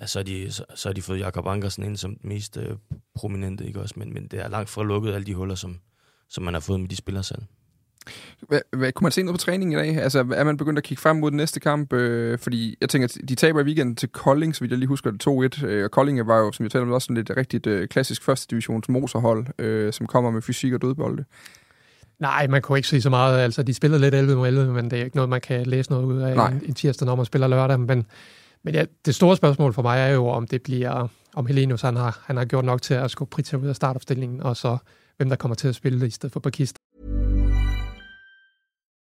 ja, så, har de, så, så har de fået Jakob Ankersen ind som den mest øh, prominente, ikke også? Men, men det er langt fra lukket alle de huller, som, som man har fået med de spillere selv. Hvad, hvad, kunne man se noget på træning i dag? Altså, er man begyndt at kigge frem mod den næste kamp? Øh, fordi jeg tænker, de taber i weekenden til Kolding, så vidt jeg lige husker det 2-1. Øh, og Kolding var jo, som jeg talte om, også sådan lidt rigtigt øh, klassisk første divisions moserhold, øh, som kommer med fysik og dødbolde. Nej, man kunne ikke sige så meget. Altså, de spillede lidt 11 mod 11, men det er ikke noget, man kan læse noget ud af Nej. en, en tirsdag, når man spiller lørdag. Men, men ja, det store spørgsmål for mig er jo, om det bliver, om Helenius han har, han har gjort nok til at skubbe Pritja ud af startopstillingen, og så hvem der kommer til at spille i stedet for Bakist.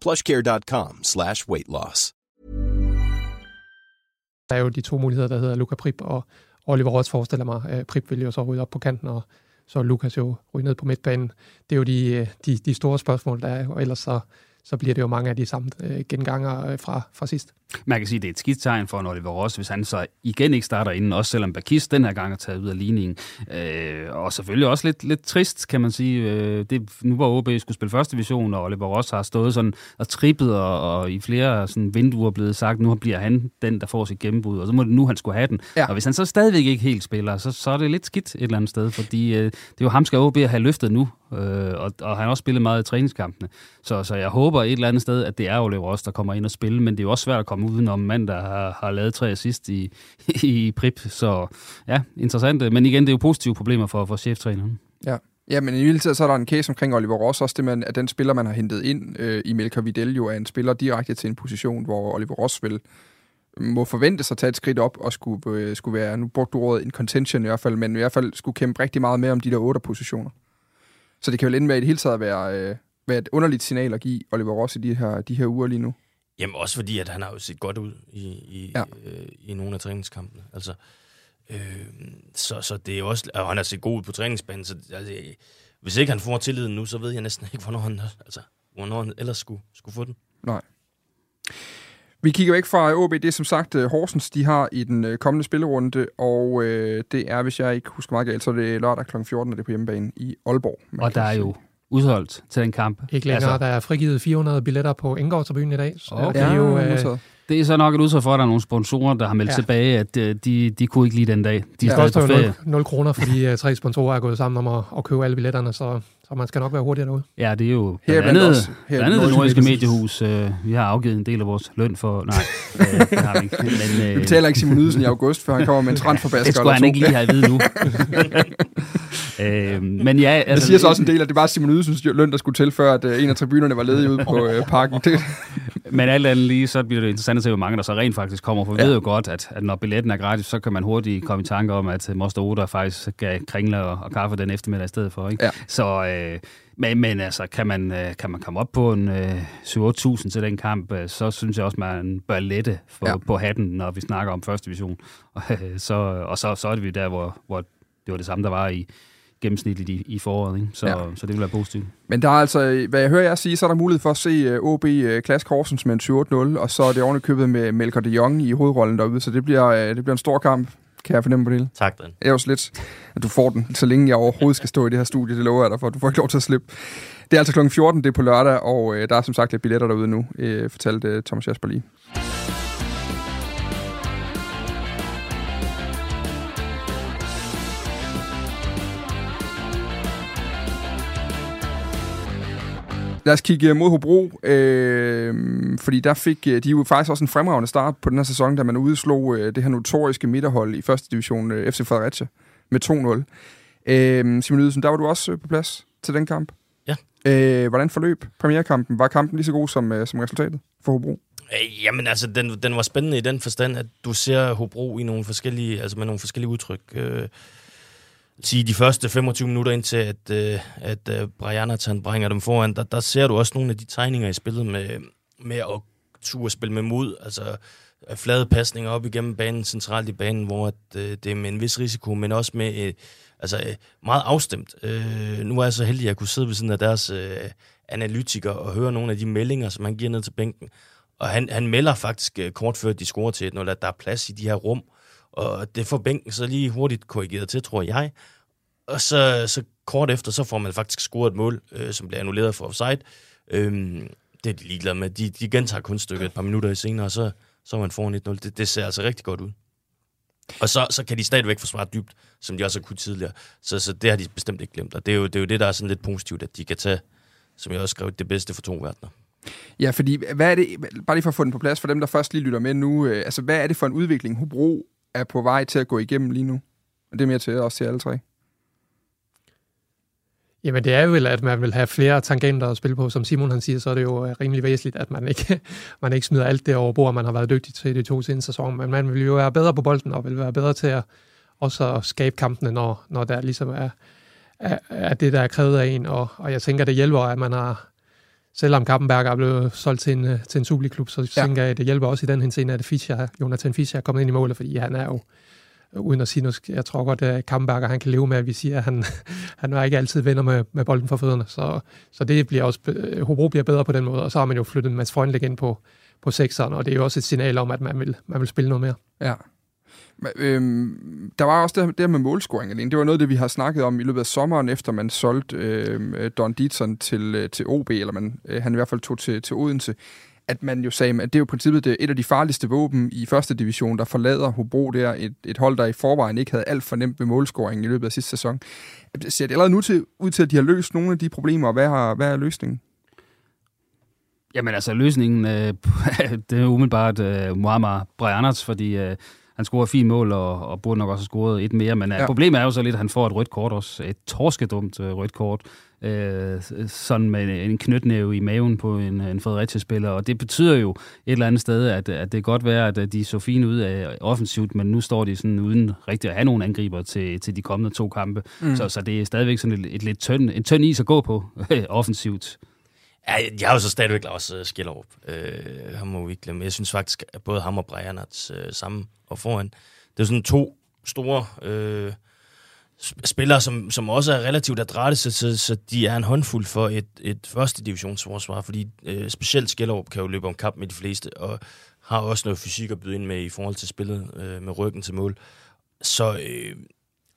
plushcare.com slash weight loss. Der er jo de to muligheder, der hedder Luca Prip og Oliver Ross forestiller mig. Øh, Prip vil jo så rydde op på kanten, og så Lukas jo ryge ned på midtbanen. Det er jo de, øh, de, de store spørgsmål, der er, og ellers så så bliver det jo mange af de samme øh, genganger øh, fra, fra sidst. Man kan sige, at det er et skidt tegn for en Oliver Ross, hvis han så igen ikke starter inden, også selvom Bakis den her gang er taget ud af ligningen. Øh, og selvfølgelig også lidt, lidt trist, kan man sige. Øh, det, nu var OB skulle spille første division, og Oliver Ross har stået sådan og trippet, og, og i flere sådan, vinduer blevet sagt, nu bliver han den, der får sit gennembrud, og så må det nu, han skulle have den. Ja. Og hvis han så stadigvæk ikke helt spiller, så, så er det lidt skidt et eller andet sted, fordi øh, det er jo ham, skal OB have løftet nu, øh, og, og han har også spillet meget i træningskampene. Så, så jeg håber et eller andet sted, at det er Oliver Ross, der kommer ind og spille, men det er jo også svært at komme udenom mand, der har, har lavet tre assist i, i Prip. Så ja, interessant. Men igen, det er jo positive problemer for, for cheftræneren. Ja. Ja, men i hele tiden så er der en case omkring Oliver Ross, også det, man, at den spiller, man har hentet ind øh, i Melker Videl, jo er en spiller direkte til en position, hvor Oliver Ross vil må forvente sig at tage et skridt op og skulle, øh, skulle være, nu brugte du ordet en contention i hvert fald, men i hvert fald skulle kæmpe rigtig meget med om de der otte positioner. Så det kan vel ende med i det hele taget være, øh, være et underligt signal at give Oliver Ross i de her, de her uger lige nu. Jamen også fordi, at han har jo set godt ud i, i, ja. øh, i nogle af træningskampene. Altså, øh, så, så det er også, og han har set god ud på træningsbanen, så altså, hvis ikke han får tilliden nu, så ved jeg næsten ikke, hvornår han, altså, hvornår han ellers skulle, skulle få den. Nej. Vi kigger væk fra OB. Det er som sagt uh, Horsens, de har i den uh, kommende spillerunde, og uh, det er, hvis jeg ikke husker meget galt, så er det lørdag kl. 14, og det er på hjemmebane i Aalborg. Og der er jo udholdt til den kamp. Ikke længere. Altså, der er frigivet 400 billetter på Indgårdsbyen i dag. Så okay. det er jo, øh, det er så nok et udtryk for, at der er nogle sponsorer, der har meldt ja. tilbage, at øh, de, de kunne ikke lide den dag. De er ja, stadig på ferie. 0, 0 kroner, fordi tre sponsorer er gået sammen om at, at købe alle billetterne, så, så man skal nok være hurtigere derude. Ja, det er jo blandt andet, blandt andet det nordiske mediehus. Uh, vi har afgivet en del af vores løn for... Nej, uh, det har vi ikke. Men, uh, vi betaler ikke Simon Ydelsen i august, før han kommer med en transferbasker. Det skulle han ikke lige have at vide nu. uh, men ja, altså, det siger så også en del, at det var Simon Ydelsens løn, der skulle til, før at uh, en af tribunerne var ledig ude på uh, parken. Det. men alt andet lige, så bliver det interessant at se, hvor mange der så rent faktisk kommer, for vi ja. ved jo godt, at, at når billetten er gratis, så kan man hurtigt komme i tanke om, at Moster Oda faktisk gav kringler og, og kaffe den eftermiddag i stedet for. Ikke? Ja. Så, øh, men, men altså, kan man, øh, kan man komme op på en øh, 7-8.000 til den kamp, øh, så synes jeg også, man bør lette for, ja. på hatten, når vi snakker om første division. Og, øh, så, og så, så er det vi der, hvor, hvor det var det samme, der var i, gennemsnitligt i, i foråret, ikke? Så, ja. så det vil være positivt. Men der er altså, hvad jeg hører jer sige, så er der mulighed for at se uh, OB uh, Klask Horsens med en 7-8-0, og så er det ordentligt købet med Melker de Jong i hovedrollen derude, så det bliver, uh, det bliver en stor kamp, kan jeg fornemme på det hele. Tak, Dan. Det er også lidt, at du får den, så længe jeg overhovedet skal stå i det her studie, det lover jeg dig for, du får ikke lov til at slippe. Det er altså kl. 14, det er på lørdag, og uh, der er som sagt lidt billetter derude nu, uh, fortalte uh, Thomas Jasper lige. Lad os kigge mod Hobro, øh, fordi der fik øh, de jo faktisk også en fremragende start på den her sæson, da man udslog øh, det her notoriske midterhold i første division, øh, FC Fredericia, med 2-0. Øh, Simon Ydelsen, der var du også øh, på plads til den kamp. Ja. Øh, hvordan forløb premierkampen? Var kampen lige så god som, øh, som resultatet for Hobro? Øh, jamen altså, den, den var spændende i den forstand, at du ser Hobro i nogle forskellige, altså med nogle forskellige udtryk. Øh, sige, de første 25 minutter indtil, at, øh, at øh, Brianathan bringer dem foran, der, der ser du også nogle af de tegninger i spillet med, med at turde spille med mod, altså øh, flade pasninger op igennem banen, centralt i banen, hvor at, øh, det er med en vis risiko, men også med øh, altså, øh, meget afstemt. Øh, nu er jeg så heldig, at jeg kunne sidde ved siden af deres øh, analytiker og høre nogle af de meldinger, som han giver ned til bænken. Og han, han melder faktisk øh, kort før de scorer til, 1-0, at der er plads i de her rum, og det får bænken så lige hurtigt korrigeret til, tror jeg. Og så, så kort efter, så får man faktisk scoret et mål, øh, som bliver annulleret for offside. Øhm, det er de ligeglade med. De, de gentager kunststykket et par minutter senere, og så, så er man foran 1-0. Det, det ser altså rigtig godt ud. Og så, så kan de stadigvæk forsvare dybt, som de også har kunnet tidligere. Så, så det har de bestemt ikke glemt. Og det er, jo, det er jo det, der er sådan lidt positivt, at de kan tage, som jeg også skrev, det bedste for to verdener. Ja, fordi hvad er det, bare lige for at få den på plads, for dem, der først lige lytter med nu, øh, altså hvad er det for en udvikling, Hobro er på vej til at gå igennem lige nu? Og det er mere til os til alle tre. Jamen det er jo vel, at man vil have flere tangenter at spille på. Som Simon han siger, så er det jo øh, rimelig væsentligt, at man ikke, man ikke smider alt det over bord, man har været dygtig til de to seneste sæsoner. Men man vil jo være bedre på bolden, og vil være bedre til at også at skabe kampene, når, når der ligesom er, er, er det, der er krævet af en. Og, og jeg tænker, det hjælper, at man har, selvom Kappenberg er blevet solgt til en, øh, til en Superliga-klub, så ja. tænker jeg, at det hjælper også i den henseende, at Fischer, Jonathan Fischer er kommet ind i målet, fordi han er jo uden at sige noget, jeg tror godt, at Kampenberger han kan leve med, at vi siger, at han, han er ikke altid venner med, med bolden for fødderne. Så, så det bliver også, Hobro bliver bedre på den måde, og så har man jo flyttet Mads Freundlich ind på, på sekseren, og det er jo også et signal om, at man vil, man vil spille noget mere. Ja. Men, øhm, der var også det, det med målscoring, alene. Det var noget af det, vi har snakket om i løbet af sommeren, efter man solgte øh, Don Dietzen til, øh, til OB, eller man, øh, han i hvert fald tog til, til Odense at man jo sagde, at det er jo i princippet det, et af de farligste våben i første division, der forlader Hobro der, et, et hold, der i forvejen ikke havde alt for nemt med målscoringen i løbet af sidste sæson. Ser det allerede nu til, ud til, at de har løst nogle af de problemer, og hvad, har, hvad er løsningen? Jamen altså, løsningen, øh, det er umiddelbart øh, Muammar Brianats, fordi øh, han scorer fint mål, og, og burde nok også have scoret et mere, men øh, ja. problemet er jo så lidt, at han får et rødt kort også, et torskedumt øh, rødt kort, øh, sådan med en knytnæve i maven på en, en Fredericia-spiller, og det betyder jo et eller andet sted, at, at det kan godt være, at de så fine ud af offensivt, men nu står de sådan uden rigtig at have nogle angriber til, til de kommende to kampe, mm. så, så det er stadigvæk sådan et, et lidt tynd, en tynd is at gå på offensivt. Ja, jeg er jo så stadigvæk også øh, Skjellerup. Øh, ham må vi ikke glemme. Jeg synes faktisk, at både ham og Brian er øh, sammen og foran. Det er sådan to store øh, spillere, som, som også er relativt adrette, så, så, så de er en håndfuld for et, et første divisionsforsvar, fordi øh, specielt Skjellerup kan jo løbe om kamp med de fleste, og har også noget fysik at byde ind med i forhold til spillet øh, med ryggen til mål. Så, øh,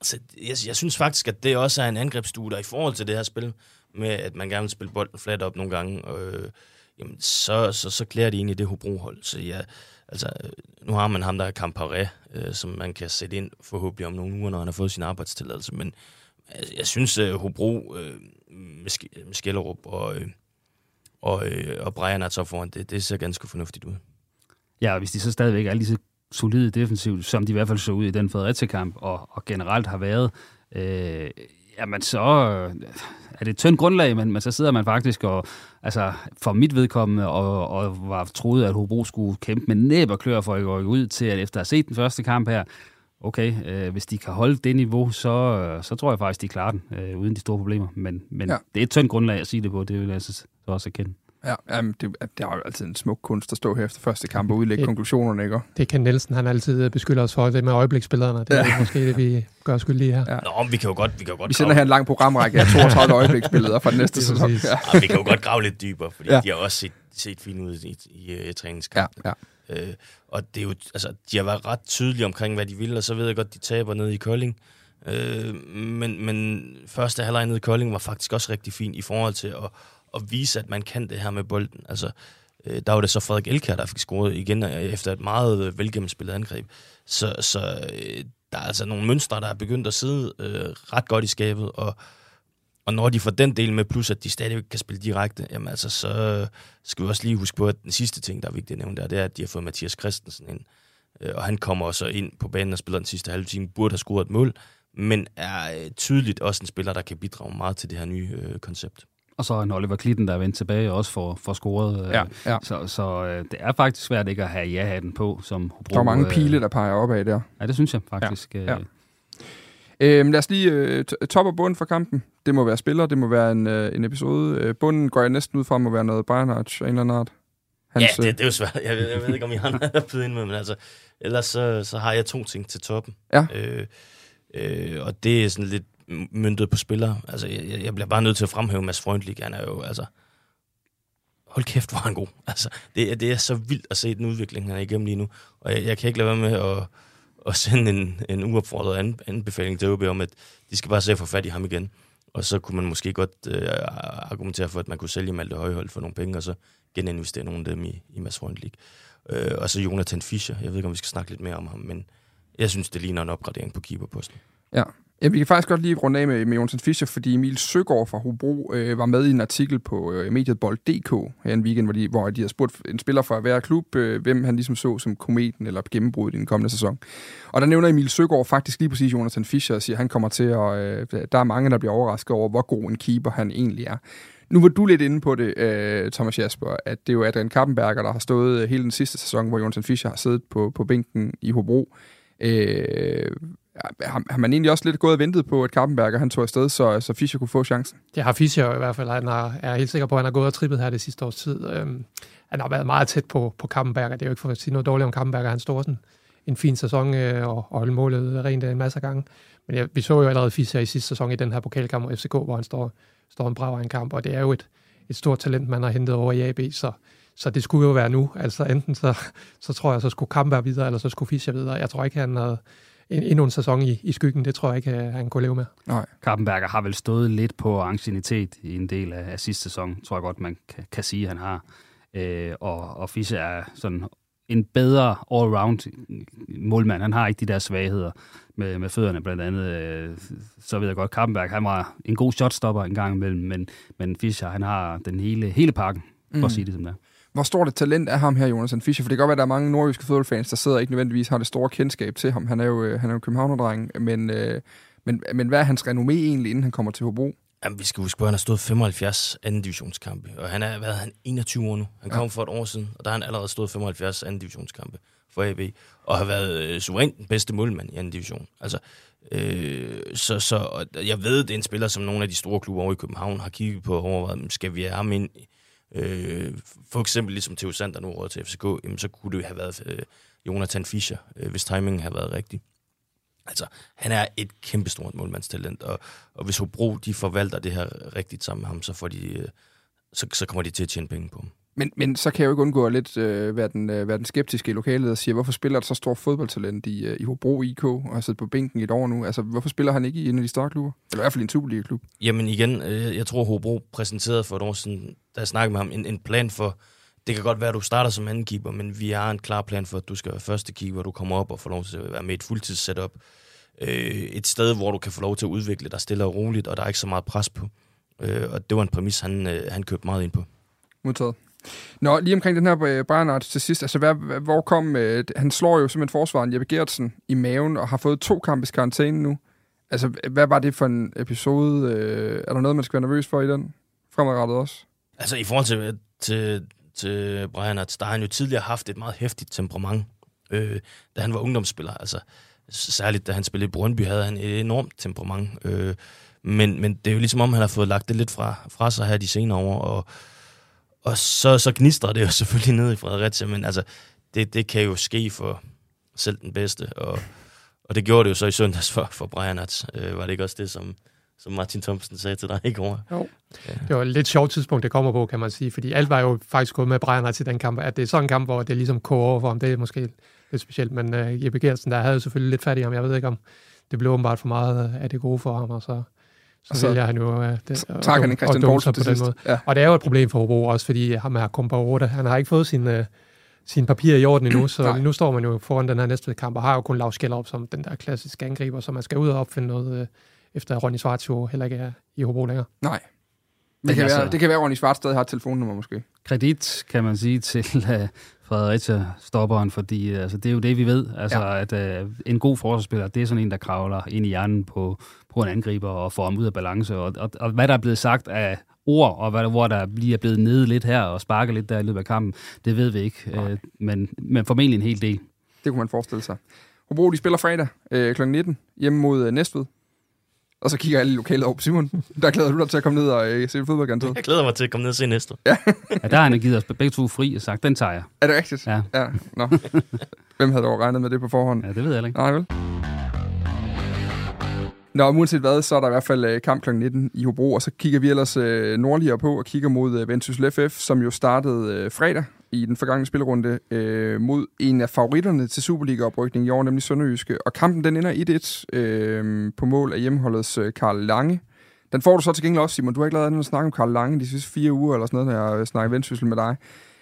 så jeg, jeg synes faktisk, at det også er en angrebsstue, der i forhold til det her spil, med, at man gerne vil spille bolden flat op nogle gange, øh, jamen, så, så, så klæder det ind i det Hobro-hold. Så ja, altså, nu har man ham, der er Camparé, øh, som man kan sætte ind forhåbentlig om nogle uger, når han har fået sin arbejdstilladelse. Men altså, jeg synes, at Hobro øh, med, med Skellerup og, øh, og, øh, og Brian er så foran, det, det ser ganske fornuftigt ud. Ja, og hvis de så stadigvæk er lige så solide defensivt, som de i hvert fald så ud i den Fredericia-kamp, og, og generelt har været, øh, jamen så øh, er det et tyndt grundlag, men, men så sidder man faktisk og, altså for mit vedkommende, og, og var troet, at Hobro skulle kæmpe med næb og klør for at gå ud til, at efter at have set den første kamp her, okay, øh, hvis de kan holde det niveau, så, øh, så tror jeg faktisk, de klarer den, øh, uden de store problemer. Men, men ja. det er et tyndt grundlag at sige det på, det vil jeg så også erkende. Ja, jamen, det, det er jo altid en smuk kunst at stå her efter første kamp og udlægge det, konklusionerne, ikke? Det kan Nielsen, han altid beskylder os for, det med øjebliksbillederne. Det er ja. måske det, vi gør skyldige her. Ja. Nå, vi kan jo godt... Vi, kan jo godt vi sender her en lang programrække af 32 øjebliksbilleder fra den næste sæson. Ja. Ja, vi kan jo godt grave lidt dybere, fordi ja. de har også set, set fint ud i, i, i træningskampen. Ja, ja. Øh, og det er jo, altså, de har været ret tydelige omkring, hvad de vil, og så ved jeg godt, de taber ned i Kolding. Øh, men, men første halvleg nede i Kolding var faktisk også rigtig fint i forhold til at at vise, at man kan det her med bolden. Altså, øh, der var det så Frederik Elkær, der fik scoret igen øh, efter et meget øh, velgennemspillet angreb. Så, så øh, der er altså nogle mønstre, der er begyndt at sidde øh, ret godt i skabet, og, og når de får den del med, plus at de stadigvæk kan spille direkte, jamen altså, så skal vi også lige huske på, at den sidste ting, der er vigtigt at nævne der, det er, at de har fået Mathias Christensen ind. Øh, og han kommer også ind på banen og spiller den sidste halve time, burde have scoret et mål, men er øh, tydeligt også en spiller, der kan bidrage meget til det her nye øh, koncept. Og så en Oliver Klitten, der er vendt tilbage og også får, får scoret. Ja, ja. Så, så øh, det er faktisk svært ikke at have ja-hatten på. Som Hobro, der er mange pile, der peger opad der. Ja, det synes jeg faktisk. Ja, ja. Øhm, lad os lige øh, top og bund for kampen. Det må være spiller, det må være en, øh, en episode. Øh, bunden går jeg næsten ud fra, må være noget Bayernhardt af en eller anden art. Hans, ja, det, det er jo svært. Jeg ved, jeg ved ikke, om I har noget at ind med, men altså, ellers så, så har jeg to ting til toppen. Ja. Øh, øh, og det er sådan lidt myndet på spillere. Altså, jeg, jeg bliver bare nødt til at fremhæve Mads Freundlich. Han er jo, altså... Hold kæft, hvor han god. Altså, det, det er så vildt at se den udvikling, han er igennem lige nu. Og jeg, jeg kan ikke lade være med at, at sende en, en uopfordret anbefaling til OB om, at de skal bare se at få fat i ham igen. Og så kunne man måske godt øh, argumentere for, at man kunne sælge Malte Højhold for nogle penge, og så geninvestere nogle af dem i, i Mads Freundlich. Øh, og så Jonathan Fischer. Jeg ved ikke, om vi skal snakke lidt mere om ham, men jeg synes, det ligner en opgradering på keeperposten. Ja, Ja, vi kan faktisk godt lige runde af med, med Jonsen Fischer, fordi Emil Søgaard fra Hobro øh, var med i en artikel på øh, mediet Bold.dk her en weekend, hvor de, hvor de har spurgt en spiller fra hver klub, øh, hvem han ligesom så som kometen eller gennembruddet i den kommende sæson. Og der nævner Emil Søgaard faktisk lige præcis Jonathan Fischer og siger, at han kommer til at... Øh, der er mange, der bliver overrasket over, hvor god en keeper han egentlig er. Nu var du lidt inde på det, øh, Thomas Jasper, at det er jo Adrian Kappenberger, der har stået øh, hele den sidste sæson, hvor Jonathan Fischer har siddet på, på bænken i Hobro. Øh, har, har man egentlig også lidt gået og ventet på, at Karpenberger han tog afsted, så, så Fischer kunne få chancen? Det har Fischer i hvert fald. Han har, er helt sikker på, at han har gået og trippet her det sidste års tid. Øhm, han har været meget tæt på, på Karpenberger. Det er jo ikke for at sige noget dårligt om Karpenberger. Han står sådan en fin sæson øh, og, og holde målet rent øh, en masse gange. Men ja, vi så jo allerede Fischer i sidste sæson i den her pokalkamp mod FCK, hvor han står, står en brav en kamp, og det er jo et, et stort talent, man har hentet over i AB, så, så det skulle jo være nu. Altså enten så, så tror jeg, så skulle Kampenberg videre, eller så skulle Fischer videre. Jeg tror ikke, han havde en, endnu en sæson i, i skyggen, det tror jeg ikke, han kunne leve med. Nej. Kappenberger har vel stået lidt på ancienitet i en del af, af sidste sæson, tror jeg godt, man kan, kan sige, han har. Øh, og, og Fischer er sådan en bedre all-round målmand. Han har ikke de der svagheder med, med fødderne blandt andet. Øh, så ved jeg godt, Kappenberg, han var en god shotstopper en gang imellem, men, men Fischer, han har den hele, hele pakken, for mm. at sige det som det er. Hvor stort et talent er ham her, Jonas Fischer? For det kan godt være, at der er mange nordjyske fodboldfans, der sidder og ikke nødvendigvis har det store kendskab til ham. Han er jo, øh, han er jo københavnerdreng, men, øh, men, men hvad er hans renommé egentlig, inden han kommer til Hobro? Jamen, vi skal huske på, at han har stået 75 anden divisionskampe, og han er, hvad er han, 21 år nu. Han kom ja. for et år siden, og der har han allerede stået 75 anden divisionskampe for AB, og har været øh, suverænt den bedste målmand i anden division. Altså, øh, så, så jeg ved, det er en spiller, som nogle af de store klubber over i København har kigget på og overvejet, skal vi have ham ind øh, for eksempel ligesom Theo Sander nu råd til FCK, jamen, så kunne det have været øh, Jonathan Fischer, øh, hvis timingen havde været rigtig. Altså, han er et kæmpestort målmandstalent, og, og hvis Hobro de forvalter det her rigtigt sammen med ham, så, får de, øh, så, så kommer de til at tjene penge på ham. Men, men så kan jeg jo ikke undgå at lidt øh, være, den, øh, være den skeptiske i lokalet og sige, hvorfor spiller der så stor fodboldtalent i, øh, i Hobro IK og har siddet på bænken i et år nu? Altså, hvorfor spiller han ikke i en af de større klubber? Eller i hvert fald i en Superliga-klub? Jamen igen, øh, jeg tror Hobro præsenterede for et år siden, da jeg snakkede med ham, en, en plan for, det kan godt være, at du starter som anden keeper, men vi har en klar plan for, at du skal være første keeper, du kommer op og får lov til at være med et fuldtidssetup. Øh, et sted, hvor du kan få lov til at udvikle dig stille og roligt, og der er ikke så meget pres på. Øh, og det var en præmis, han, øh, han købte meget ind på. Modtaget. Nå, lige omkring den her øh, Bernard til sidst, altså hvad, hvor kom, øh, han slår jo simpelthen forsvaren Jeppe Gertsen i maven og har fået to kampes karantæne nu. Altså, hvad var det for en episode? Øh, er der noget, man skal være nervøs for i den? Fremadrettet også? Altså, i forhold til, øh, til, til Brian, der har han jo tidligere haft et meget hæftigt temperament, øh, da han var ungdomsspiller. Altså, særligt da han spillede i Brøndby, havde han et enormt temperament. Øh, men, men det er jo ligesom om, han har fået lagt det lidt fra, fra sig her de senere år, og og så, så gnistrer det jo selvfølgelig ned i Fredericia, men altså, det, det kan jo ske for selv den bedste, og, og det gjorde det jo så i søndags for, for Brian Hats. Øh, var det ikke også det, som, som Martin Thomsen sagde til dig i går? Jo. Ja. Det var et lidt sjovt tidspunkt, det kommer på, kan man sige, fordi alt var jo faktisk gået med Brian Hats i den kamp, at det er sådan en kamp, hvor det ligesom koger over for ham, det er måske lidt specielt, men uh, Jeppe Gertsen, der havde selvfølgelig lidt fat i ham, jeg ved ikke om det blev åbenbart for meget af det gode for ham, og så så, så vælger han jo uh, det, og, han en Christian Poulsen på den måde. Ja. Og det er jo et problem for Hobro også, fordi ham er kommet på 8. Han har ikke fået sin, uh, sin papir i orden endnu, så nu står man jo foran den her næste kamp, og har jo kun Lars op som den der klassiske angriber, så man skal ud og opfinde noget, uh, efter Ronny Svarts jo heller ikke er i Hobro længere. Nej. Det kan, altså, være, det kan være, at Ronny Svarts stadig har et telefonnummer måske. Kredit, kan man sige, til uh, Fredericia-stopperen, fordi altså, det er jo det, vi ved. Altså, ja. at uh, en god forsvarsspiller, det er sådan en, der kravler ind i hjernen på, på en angriber og får ham ud af balance. Og, og, og hvad der er blevet sagt af ord, og hvad, hvor der lige er blevet nede lidt her og sparket lidt der i løbet af kampen, det ved vi ikke. Øh, men, men formentlig en hel del. Det kunne man forestille sig. Hobro, de spiller fredag øh, kl. 19 hjemme mod øh, Næstved. Og så kigger alle lokalet over på Simon. Der glæder du dig til at komme ned og øh, se fodbold, garanteret. Jeg glæder mig til at komme ned og se næste. Ja. ja, der har han givet os begge to fri og sagt, den tager jeg. Er det rigtigt? Ja. ja. Nå. Hvem havde dog regnet med det på forhånd? Ja, det ved jeg ikke. Nej, vel? Nå, uanset hvad, så er der i hvert fald øh, kamp kl. 19 i Hobro, og så kigger vi ellers øh, nordligere på og kigger mod øh, Vendsyssel FF, som jo startede øh, fredag i den forgangne spillerunde øh, mod en af favoritterne til Superliga-oprykning i år, nemlig Sønderjyske. Og kampen den ender 1-1 øh, på mål af hjemmeholdets øh, Karl Lange. Den får du så til gengæld også, Simon. Du har ikke lavet andet at snakke om Karl Lange de sidste fire uger eller sådan noget, når jeg øh, snakker Vendsyssel med dig.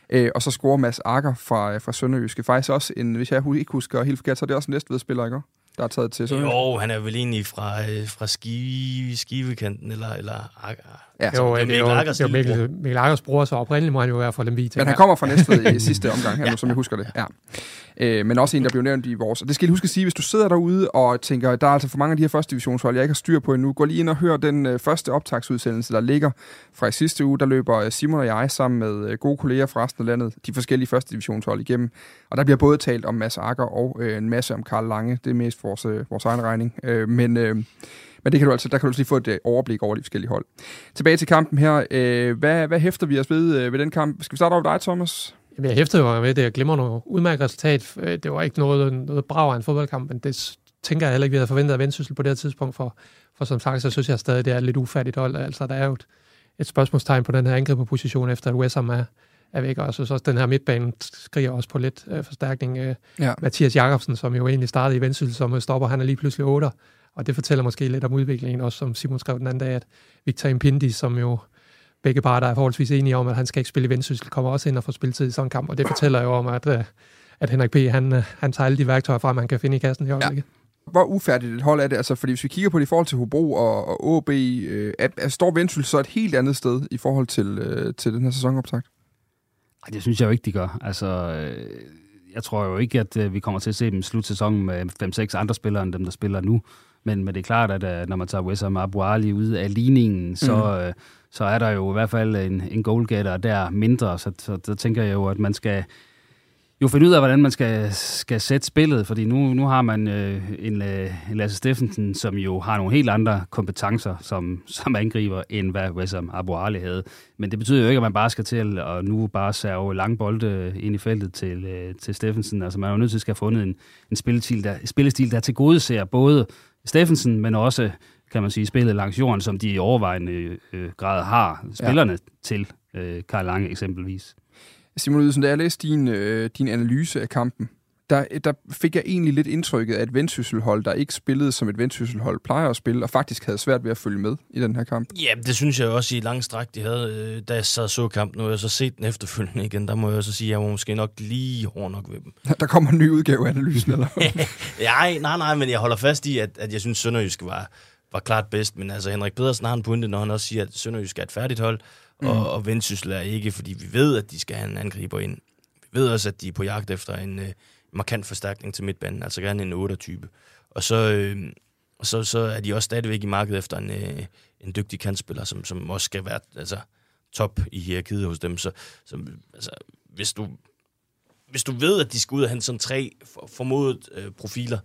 Øh, og så scorer Mads Akker fra, øh, fra Sønderjyske. Faktisk også en, hvis jeg ikke husker helt forkert, så er det også en næstved spiller ikke? Der er taget til. Så Jo, han er vel egentlig fra, øh, fra skive, skivekanten, eller... eller ah, Ja, Jo, det er det er jo, Mikkel Akkers det er. Mikkel, Mikkel Akkers bror, så oprindeligt må han jo være fra Lemvig. Men han kommer fra Næstved i sidste omgang her, nu, som jeg husker det. Ja. Øh, men også en, der blev nævnt i vores. Og det skal jeg huske at sige, hvis du sidder derude og tænker, der er altså for mange af de her første divisionshold, jeg ikke har styr på endnu, gå lige ind og hør den øh, første optagsudsendelse, der ligger fra i sidste uge. Der løber øh, Simon og jeg sammen med øh, gode kolleger fra resten af landet, de forskellige første divisionshold igennem. Og der bliver både talt om Mads Akker og øh, en masse om Karl Lange. Det er mest vores, øh, vores egen regning. Øh, men... Øh, men det kan du altså, der kan du lige få et øh, overblik over de forskellige hold. Tilbage til kampen her. Øh, hvad, hvad hæfter vi os ved øh, ved den kamp? Skal vi starte over ved dig, Thomas? Jamen, jeg hæftede jo med, det er glimrende udmærket resultat. Det var ikke noget, noget brav af en fodboldkamp, men det tænker jeg heller ikke, vi havde forventet af Vendsyssel på det her tidspunkt, for, for som sagt, så synes jeg stadig, det er et lidt ufærdigt hold. Altså, der er jo et, et spørgsmålstegn på den her angriberposition, efter at West Ham er, er væk, og jeg synes også, den her midtbane skriger også på lidt øh, forstærkning. Øh, Ja. Mathias Jakobsen, som jo egentlig startede i Vendsyssel som stopper, han er lige pludselig 8, og det fortæller måske lidt om udviklingen, også som Simon skrev den anden dag, at Victor Impindi, som jo begge parter er forholdsvis enige om, at han skal ikke spille i Vendsyssel, kommer også ind og får spilletid i sådan en kamp, og det fortæller jo om, at, øh, at Henrik P., han, øh, han tager alle de værktøjer frem, han kan finde i kassen i øjeblikket. Hvor ufærdigt et hold er det? Altså, fordi hvis vi kigger på det i forhold til Hobro og, og AB, øh, er, er, står Vendsyssel så et helt andet sted i forhold til, øh, til den her sæsonoptakt? Ej, det synes jeg jo ikke, de gør. Altså, øh, jeg tror jo ikke, at øh, vi kommer til at se dem slutte sæsonen med 5-6 andre spillere end dem, der spiller nu. Men, men det er klart, at øh, når man tager Wessam Abu Ali ud af ligningen, så, Mhm. øh, så er der jo i hvert fald en, en goalgetter der mindre. Så, så der tænker jeg jo, at man skal jo finde ud af, hvordan man skal, skal sætte spillet, fordi nu, nu har man øh, en, øh, en Lasse Steffensen, som jo har nogle helt andre kompetencer som, som angriber, end hvad Wessam Abu Ali havde. Men det betyder jo ikke, at man bare skal til at nu bare serve lange bolde ind i feltet til, øh, til Steffensen. Altså man er jo nødt til at have fundet en, en spillestil, der, spillestil, der til gode ser både Steffensen, men også kan man sige, spillet langs jorden, som de i overvejende øh, grad har spillerne ja. til. Øh, Karl Lange eksempelvis. Simon Ydelsen, da jeg læste din, øh, din analyse af kampen, der, der fik jeg egentlig lidt indtrykket af et vendsysselhold, der ikke spillede som et vendsysselhold plejer at spille, og faktisk havde svært ved at følge med i den her kamp. Ja, det synes jeg også i lang stræk, de havde, øh, da jeg sad så kampen. Nu har jeg så set den efterfølgende igen. Der må jeg så sige, at jeg var måske nok lige hård nok ved dem. Der kommer en ny udgave af analysen, eller nej, nej, nej, men jeg holder fast i, at, at jeg synes, Sønderjysk var, var klart bedst. Men altså, Henrik Pedersen har en pointe, når han også siger, at Sønderjysk er et færdigt hold, mm. og, og Vendsyssel er ikke, fordi vi ved, at de skal have en angriber ind. Vi ved også, at de er på jagt efter en øh, markant forstærkning til midtbanen, altså gerne en 8-type. Og så, øh, og så, så er de også stadigvæk i markedet efter en, øh, en dygtig kantspiller, som, som også skal være altså, top i hierarkiet hos dem. Så, så altså, hvis du hvis du ved, at de skal ud og hente sådan tre for- formodet øh, profiler,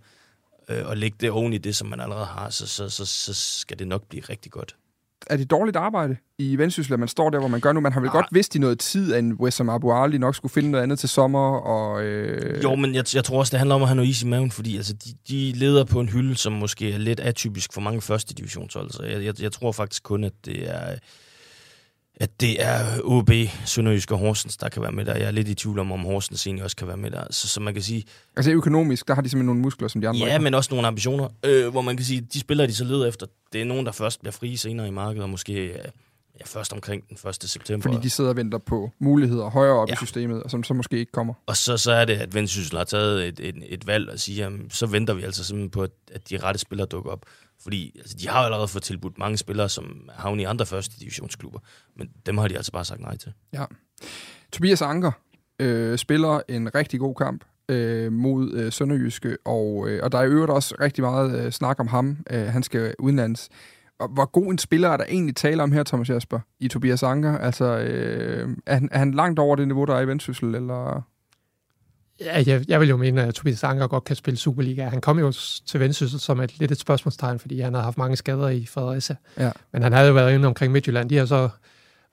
øh, og lægge det oven i det, som man allerede har, så, så, så, så skal det nok blive rigtig godt er det dårligt arbejde i Vendsyssel, at man står der, hvor man gør nu? Man har vel Ah. godt vidst i noget tid, at Wessam Abu Ali nok skulle finde noget andet til sommer, og... Øh, Jo, men jeg, jeg tror også, det handler om at have noget is i maven, fordi altså, de, de leder på en hylde, som måske er lidt atypisk for mange første divisionshold. Så jeg, jeg, jeg tror faktisk kun, at det er at det er OB, Sønderjysk og Horsens, der kan være med der. Jeg er lidt i tvivl om, om Horsens egentlig også kan være med der. Så, så man kan sige, Altså økonomisk, der har de simpelthen nogle muskler, som de andre Ja, ikke men også nogle ambitioner, øh, hvor man kan sige, de spillere, de så leder efter, det er nogen, der først bliver frie senere i markedet, og måske øh, ja, først omkring den 1. september. Fordi de sidder og venter på muligheder højere op ja. I systemet, og som så måske ikke kommer. Og så, så er det, at Vendsyssel har taget et, et, et valg og siger, jamen, så venter vi altså simpelthen på, at, at de rette spillere dukker op. Fordi altså, de har jo allerede fået tilbudt mange spillere, som havner i andre første divisionsklubber, men dem har de altså bare sagt nej til. Ja. Tobias Anker øh, spiller en rigtig god kamp øh, mod øh, Sønderjyske, og, øh, og der er i øvrigt også rigtig meget øh, snak om ham. Øh, han skal udenlands. Hvor god en spiller er der egentlig tale om her, Thomas Jasper, i Tobias Anker? Altså, øh, er, han, er han langt over det niveau, der er i Vendsyssel, eller... Ja, jeg, jeg vil jo mene, at Tobias Anker godt kan spille Superliga. Han kom jo til Vendsyssel som et lidt et spørgsmålstegn, fordi han har haft mange skader i Fredericia. Ja. Men han havde jo været inde omkring Midtjylland. De har så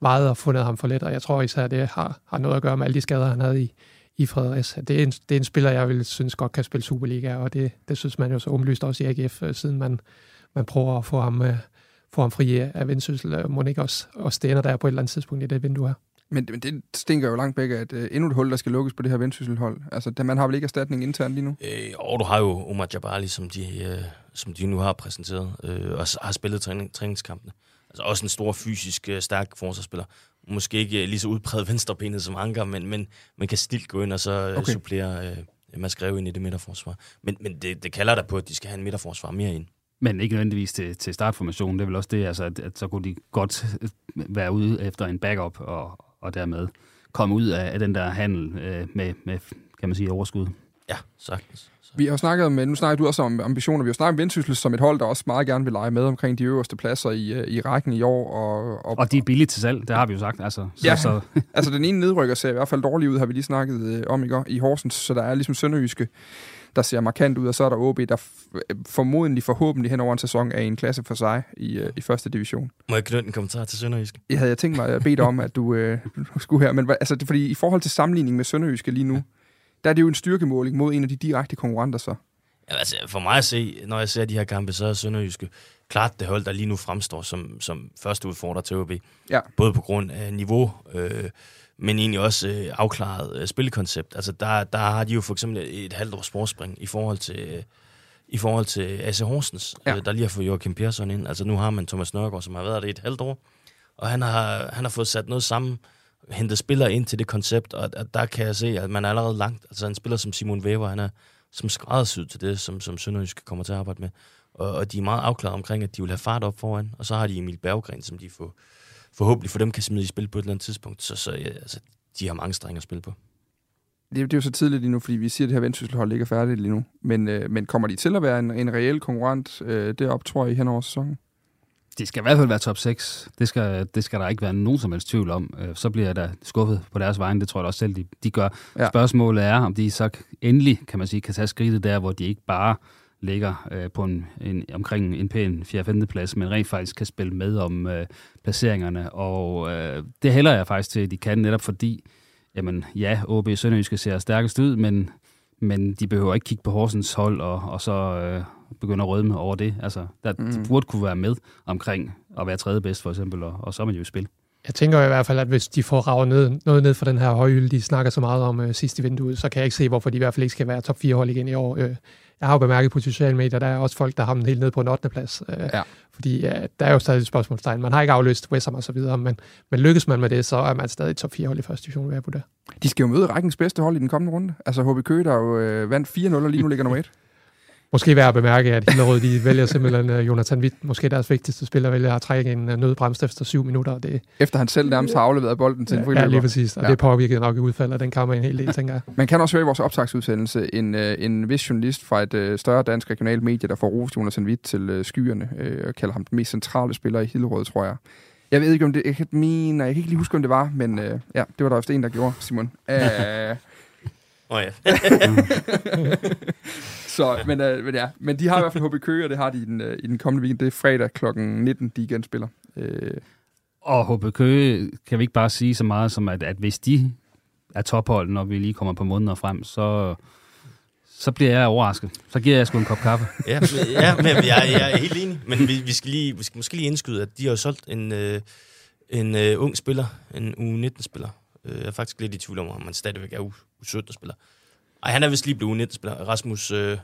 vejet og fundet ham for lidt, og jeg tror især, at det har, har noget at gøre med alle de skader, han havde i, i Fredericia. Det er, en, det er en spiller, jeg vil synes godt kan spille Superliga, og det, det synes man jo så åbenlyst også i AGF, øh, siden man, man prøver at få ham, øh, få ham fri af Vendsyssel. Må ikke også, også det ender der på et eller andet tidspunkt i det vindue her? Men, men det stinker jo langt væk af, at øh, endnu et hul, der skal lukkes på det her Vendsyssel-hold. Altså, da man har vel ikke erstatning internt lige nu? Øh, og du har jo Omar Jabali, som de, øh, som de nu har præsenteret, øh, og har spillet træning, træningskampene. Altså også en stor fysisk øh, stærk forsvarsspiller. Måske ikke øh, lige så udpræget venstrebenet som Anker, men, men man kan stilt gå ind og så øh, Okay. okay. supplere øh, Mads Greve ind i det midterforsvar. Men, men det, det kalder der på, at de skal have en midterforsvar mere ind. Men ikke nødvendigvis til, til startformationen. Det er vel også det, altså, at, at så kunne de godt være ude efter en backup, og, og dermed komme ud af, af den der handel øh, med, med, kan man sige, overskud. Ja, sagtens. Vi har snakket om, nu snakker du også om ambitioner, vi har snakket om Vendsyssel som et hold, der også meget gerne vil lege med omkring de øverste pladser i, øh, i rækken i år. Og, og, og de er billige til salg, det har vi jo sagt. Altså, så, ja, så. altså den ene nedrykker ser i hvert fald dårlig ud, har vi lige snakket øh, om i, går, i Horsens, så der er ligesom Sønderjyske, der ser markant ud, og så er der OB, der formodentlig forhåbentlig hen over en sæson er i en klasse for sig i, uh, i første division. Må jeg knytte en kommentar til Sønderjyske? Jeg havde jeg tænkt mig at bede om, at du uh, skulle her, men altså, det, fordi i forhold til sammenligning med Sønderjyske lige nu, der er det jo en styrkemåling mod en af de direkte konkurrenter så. Ja, altså, for mig at se, når jeg ser de her kampe, så er Sønderjyske klart det hold, der lige nu fremstår som, som første udfordrer til OB. Ja. Både på grund af niveau, øh, men egentlig også øh, afklaret øh, spilkoncept. Altså, der, der har de jo for eksempel et halvt års sporspring i forhold til... Øh, i forhold til AC Horsens, ja. øh, der lige har fået Joachim Persson ind. Altså nu har man Thomas Nørgaard, som har været der i et halvt år, og han har, han har fået sat noget sammen, hentet spillere ind til det koncept, og at der kan jeg se, at man er allerede langt. Altså en spiller som Simon Weber, han er som skræddersyet til det, som, som Sønderjysk kommer til at arbejde med. Og, og de er meget afklaret omkring, at de vil have fart op foran, og så har de Emil Berggren, som de får, forhåbentlig for dem kan smide i spil på et eller andet tidspunkt. Så, så ja, altså, de har mange strenge at spille på. Det, det er jo så tidligt lige nu, fordi vi siger, at det her vendsysselhold ikke er færdigt lige nu. Men, øh, men kommer de til at være en, en reel konkurrent øh, derop, tror jeg, hen over sæsonen? De skal i hvert fald være top 6. Det skal, det skal der ikke være nogen som helst tvivl om. Øh, så bliver jeg da skuffet på deres vegne. Det tror jeg også selv, de, de gør. Ja. Spørgsmålet er, om de så endelig, kan man sige, kan tage skridtet der, hvor de ikke bare ligger øh, på en, en, omkring en pæn 4. plads, men rent faktisk kan spille med om øh, placeringerne. Og øh, det hælder jeg faktisk til, at de kan, netop fordi, jamen ja, OB Sønderjyske ser stærkest ud, men, men de behøver ikke kigge på Horsens hold og, og så øh, begynde at rødme over det. Altså, der, mm. de burde kunne være med omkring at være tredje bedst, for eksempel, og, og så er man jo i spil. Jeg tænker i hvert fald, at hvis de får ravet ned, noget ned for den her høje de snakker så meget om øh, sidste vindue, så kan jeg ikke se, hvorfor de i hvert fald ikke skal være top 4 hold igen i år. Øh, jeg har jo bemærket på sociale medier, der er også folk, der har dem helt ned på en 8. plads. Øh, ja. Fordi ja, der er jo stadig et spørgsmålstegn. Man har ikke afløst West Ham og så videre, men, men lykkes man med det, så er man stadig top 4 hold i første division, vil jeg det. De skal jo møde rækkens bedste hold i den kommende runde. Altså HB Køge, der jo øh, vandt 4-0 og lige nu ligger nummer 1. Måske værd at bemærke, at Hillerød de vælger simpelthen uh, Jonathan Witt, måske deres vigtigste spiller, vælger at trække en uh, nødbremst efter syv minutter. Det, efter han selv nærmest har afleveret bolden til en friløber. Ja, lige præcis. Og ja. det påvirker nok udfaldet af den kamp en hel del, tænker jeg. Man kan også høre i vores optagsudsendelse en, uh, en vis journalist fra et uh, større dansk regionalt medie, der får rost Jonathan Witt til uh, skyerne, uh, og kalder ham den mest centrale spiller i Hillerød, tror jeg. Jeg ved ikke, om det... Jeg kan, mener, jeg kan ikke lige huske, om det var, men uh, ja, det var der også en, der gjorde, Simon. Uh, Åh oh, ja. så, men, uh, men, ja, men de har i hvert fald HB Køge, og det har de i den, uh, i den kommende weekend. Det er fredag kl. 19, de igen spiller. Uh, og HB Køge kan vi ikke bare sige så meget som, at, at hvis de er tophold, når vi lige kommer på måneder frem, så, så bliver jeg overrasket. Så giver jeg sgu en kop kaffe. ja, men, ja men jeg, jeg er helt enig. Men vi, vi, skal lige, vi skal måske lige indskyde, at de har solgt en, øh, en øh, ung spiller, en U19-spiller. Øh, jeg er faktisk lidt i tvivl om, om man stadigvæk er U17-spiller. Ej, han er vist lige blevet 19-spiller. Rasmus øh,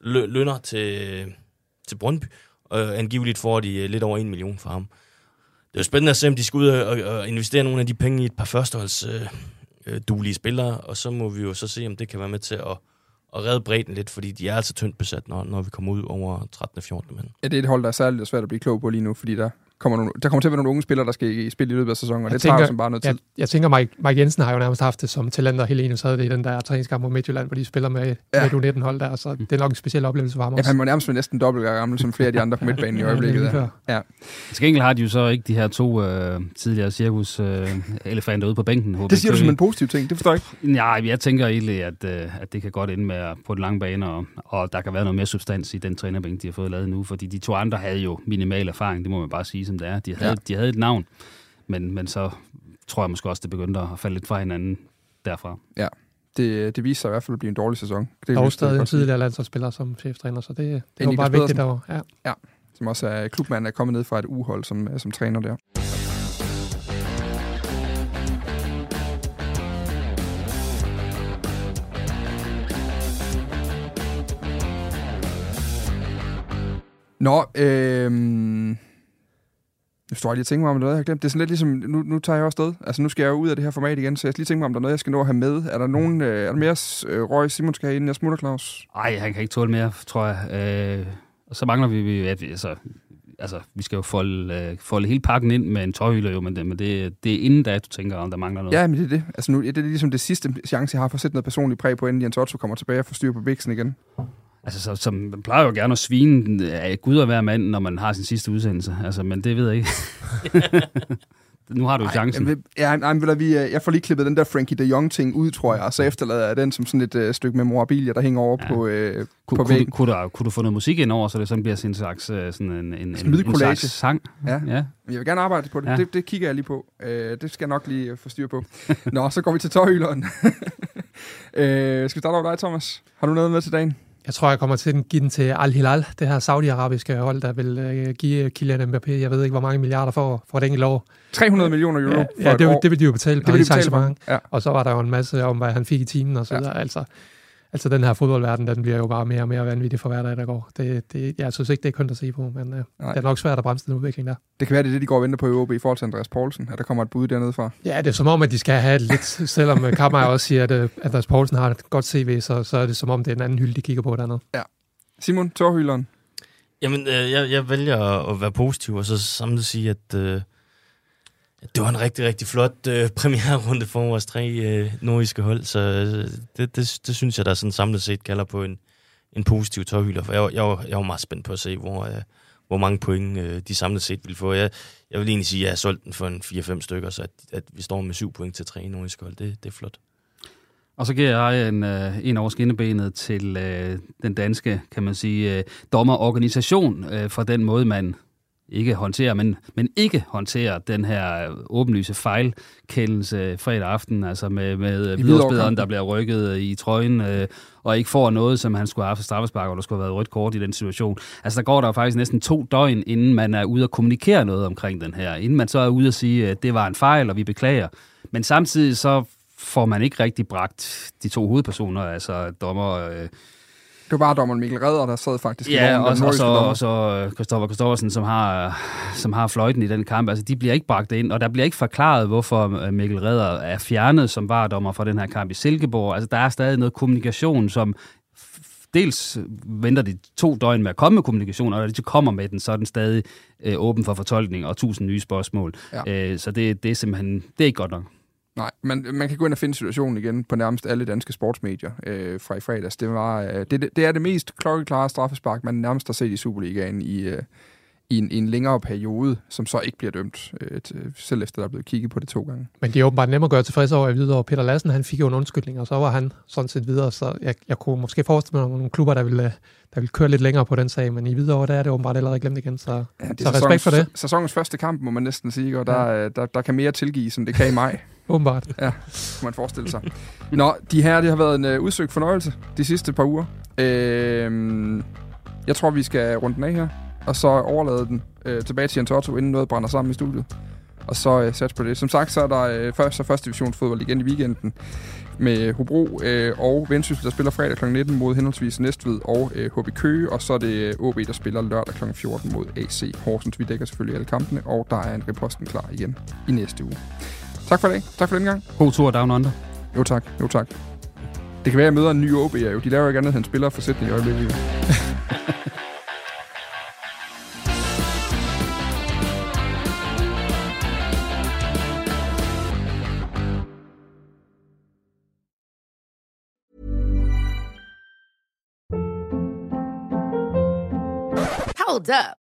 lønner til, til Brøndby. Og angiveligt får de øh, lidt over en million for ham. Det er jo spændende at se, om de skal ud og, og investere nogle af de penge i et par førsteholds øh, øh, duelige spillere, og så må vi jo så se, om det kan være med til at, at redde bredden lidt, fordi de er altså tyndt besat, når, når vi kommer ud over 13. og 14. mand. Ja, det er et hold, der er særligt svært at blive klog på lige nu, fordi der kommer nogle, der kommer til at være nogle unge spillere, der skal spille i løbet af sæsonen, og jeg det tænker, tager jo som bare noget tid. Jeg, jeg tænker, Mike, Mike Jensen har jo nærmest haft det som talenter hele eneste havde det i den der træningskamp mod Midtjylland, hvor de spiller med, ja. med 19 hold der, så det er nok en speciel oplevelse for ham også. Ja, han må nærmest være næsten dobbelt gammel som flere af de andre på midtbanen i øjeblikket. ja, ja. Til gengæld har de jo så ikke de her to øh, tidligere cirkus øh, elefanter ude på bænken. Det siger du som en positiv ting, det forstår jeg ikke. Nej, jeg tænker egentlig, at, øh, at det kan godt ende med på den lange bane, og, og der kan være noget mere substans i den trænerbænk, de har fået lavet nu, fordi de to andre havde jo minimal erfaring, det må man bare sige, som det er. De havde, ja. de havde et navn, men, men så tror jeg måske også, det begyndte at falde lidt fra hinanden derfra. Ja, det, det viser sig i hvert fald at blive en dårlig sæson. Det er også stadig en tidligere landsholdsspiller som cheftræner, så det, det var bare vigtigt derovre. Ja. ja, som også er klubmand, er kommet ned fra et uhold som, som træner der. Nå, øh, Jeg står lige og tænker mig, om der er noget, jeg har glemt. Det er sådan lidt ligesom, nu, nu tager jeg også sted. Altså, nu skal jeg jo ud af det her format igen, så jeg skal lige tænke mig, om der er noget, jeg skal nå at have med. Er der, nogen, øh, er der mere øh, røg, Simon skal have, inden jeg smutter, Claus? Nej, han kan ikke tåle mere, tror jeg. Øh, og så mangler vi, vi at vi, altså, altså, vi skal jo folde, øh, folde hele pakken ind med en tøjhylder, jo, men, det, men det, det er inden da, du tænker, om der mangler noget. Ja, men det er det. Altså, nu, det er ligesom det sidste chance, jeg har for at sætte noget personligt præg på, inden Jens Otto kommer tilbage og får styr på biksen igen. Altså, så, så man plejer jo gerne at svine af Gud og hver mand, når man har sin sidste udsendelse. Altså, men det ved jeg ikke. nu har du Ej, chancen. Jeg, ja, nej, men, vi, øh, jeg får lige klippet den der Frankie de Jong-ting ud, tror jeg, og så efterlader jeg den som sådan et uh, stykke memorabilia, der hænger over ja. på, uh, Kun, på kunne, væggen. kunne, du, kunne du få noget musik ind over, så det sådan bliver sådan en slags, øh, sådan en, en, en, en, lydcollage. slags sang? Ja. ja. Jeg vil gerne arbejde på det. Ja. Det, det kigger jeg lige på. Uh, det skal jeg nok lige få styr på. Nå, så går vi til tøjhyleren. uh, skal vi starte over dig, Thomas? Har du noget med til dagen? Jeg tror, jeg kommer til at give den til Al-Hilal, det her saudiarabiske hold, der vil øh, give Kylian Mbappé, jeg ved ikke, hvor mange milliarder for, for et enkelt år. 300 millioner euro Ja, for ja et det, vil, år. det vil de jo betale Det vil de betale for. Ja. Og så var der jo en masse om, hvad han fik i timen og så videre. Altså, altså den her fodboldverden, den bliver jo bare mere og mere vanvittig for hver dag, der går. Det, det, jeg synes ikke, det er kun at se på, men øh, det er nok svært at bremse den udvikling der. Det kan være, det er det, de går og venter på i OB i forhold til Andreas Poulsen, at der kommer et bud dernede fra. Ja, det er som om, at de skal have et lidt, selvom øh, Kammer også siger, at øh, Andreas Poulsen har et godt CV, så, så er det som om, det er en anden hylde, de kigger på dernede. Ja. Simon, tårhyleren. Jamen, øh, jeg, jeg vælger at, være positiv, og så samtidig sige, at, øh, at det var en rigtig, rigtig flot øh, premiererunde for vores tre øh, nordiske hold, så øh, det, det, det synes jeg, der sådan samlet set kalder på en, en positiv tårhylder, for jeg, jeg, var, jeg var meget spændt på at se, hvor, øh, hvor mange point øh, de samlet set ville få. Jeg, jeg vil egentlig sige, at jeg har solgt den for en 4-5 stykker, så at, at vi står med syv point til tre nordiske hold, det, det er flot. Og så giver jeg en, øh, en over skinnebenet til øh, den danske, kan man sige, øh, dommerorganisation øh, for den måde, man ikke håndterer, men, men ikke håndterer den her øh, åbenlyse fejlkendelse fredag aften, altså med, med kampen. der bliver rykket øh, i trøjen, øh, og ikke får noget, som han skulle have haft for straffespark, og der skulle have været rødt kort i den situation. Altså der går der jo faktisk næsten to døgn, inden man er ude og kommunikere noget omkring den her. Inden man så er ude og sige, at det var en fejl, og vi beklager. Men samtidig så får man ikke rigtig bragt de to hovedpersoner, altså dommer... Øh, var bare dommeren Mikkel Redder, der sad faktisk i Ja, vognen, og, den så- og, så, og så Christoffer Christoffersen, som har, som har fløjten i den kamp. Altså, de bliver ikke bragt ind, og der bliver ikke forklaret, hvorfor øh, Mikkel Redder er fjernet som vardommer for den her kamp i Silkeborg. Altså, der er stadig noget kommunikation, som dels venter de to døgn med at komme med kommunikation, og når de kommer med den, så er den stadig øh, åben for fortolkning og tusind nye spørgsmål. Ja. Øh, så det, det er simpelthen det er ikke godt nok. Nej, men man kan gå ind og finde situationen igen på nærmest alle danske sportsmedier øh, fra i fredags. Det, var, øh, det, det er det mest klokkeklare straffespark, man nærmest har set i Superligaen i, øh, i, en, i en længere periode, som så ikke bliver dømt, øh, til, selv efter der er blevet kigget på det to gange. Men det er åbenbart nemmere at gøre tilfreds over i videre. Peter Lassen, han fik jo en undskyldning, og så var han sådan set videre. Så jeg, jeg kunne måske forestille mig nogle klubber, der ville, der ville køre lidt længere på den sag, men i videre der er det åbenbart allerede glemt igen. Så, Ja, det så er respekt for det. sæsonens- Sæsonens første kamp, må man næsten sige, og der, ja. der, der kan mere tilgives, end det kan i maj. Åbenbart. Ja, kunne man forestille sig. Nå, de her, det har været en øh, udsøgt fornøjelse de sidste par uger. Øh, jeg tror, vi skal runde den af her, og så overlade den øh, tilbage til Jens Otto, inden noget brænder sammen i studiet. Og så øh, sats på det. Som sagt, så er der øh, først og første divisionsfodbold igen i weekenden med Hobro øh, og Vendsyssel, der spiller fredag kl. 19 mod henholdsvis Næstved og øh, HB Køge, og så er det øh, OB, der spiller lørdag kl. 14 mod AC Horsens. Vi dækker selvfølgelig alle kampene, og der er en reposten klar igen i næste uge. Tak for det. Tak for den gang. God tur down under. Jo tak, jo tak. Det kan være, at jeg møder en ny OB, jo. De laver ikke andet, end han spiller for sætning i øjeblikket. Hold up.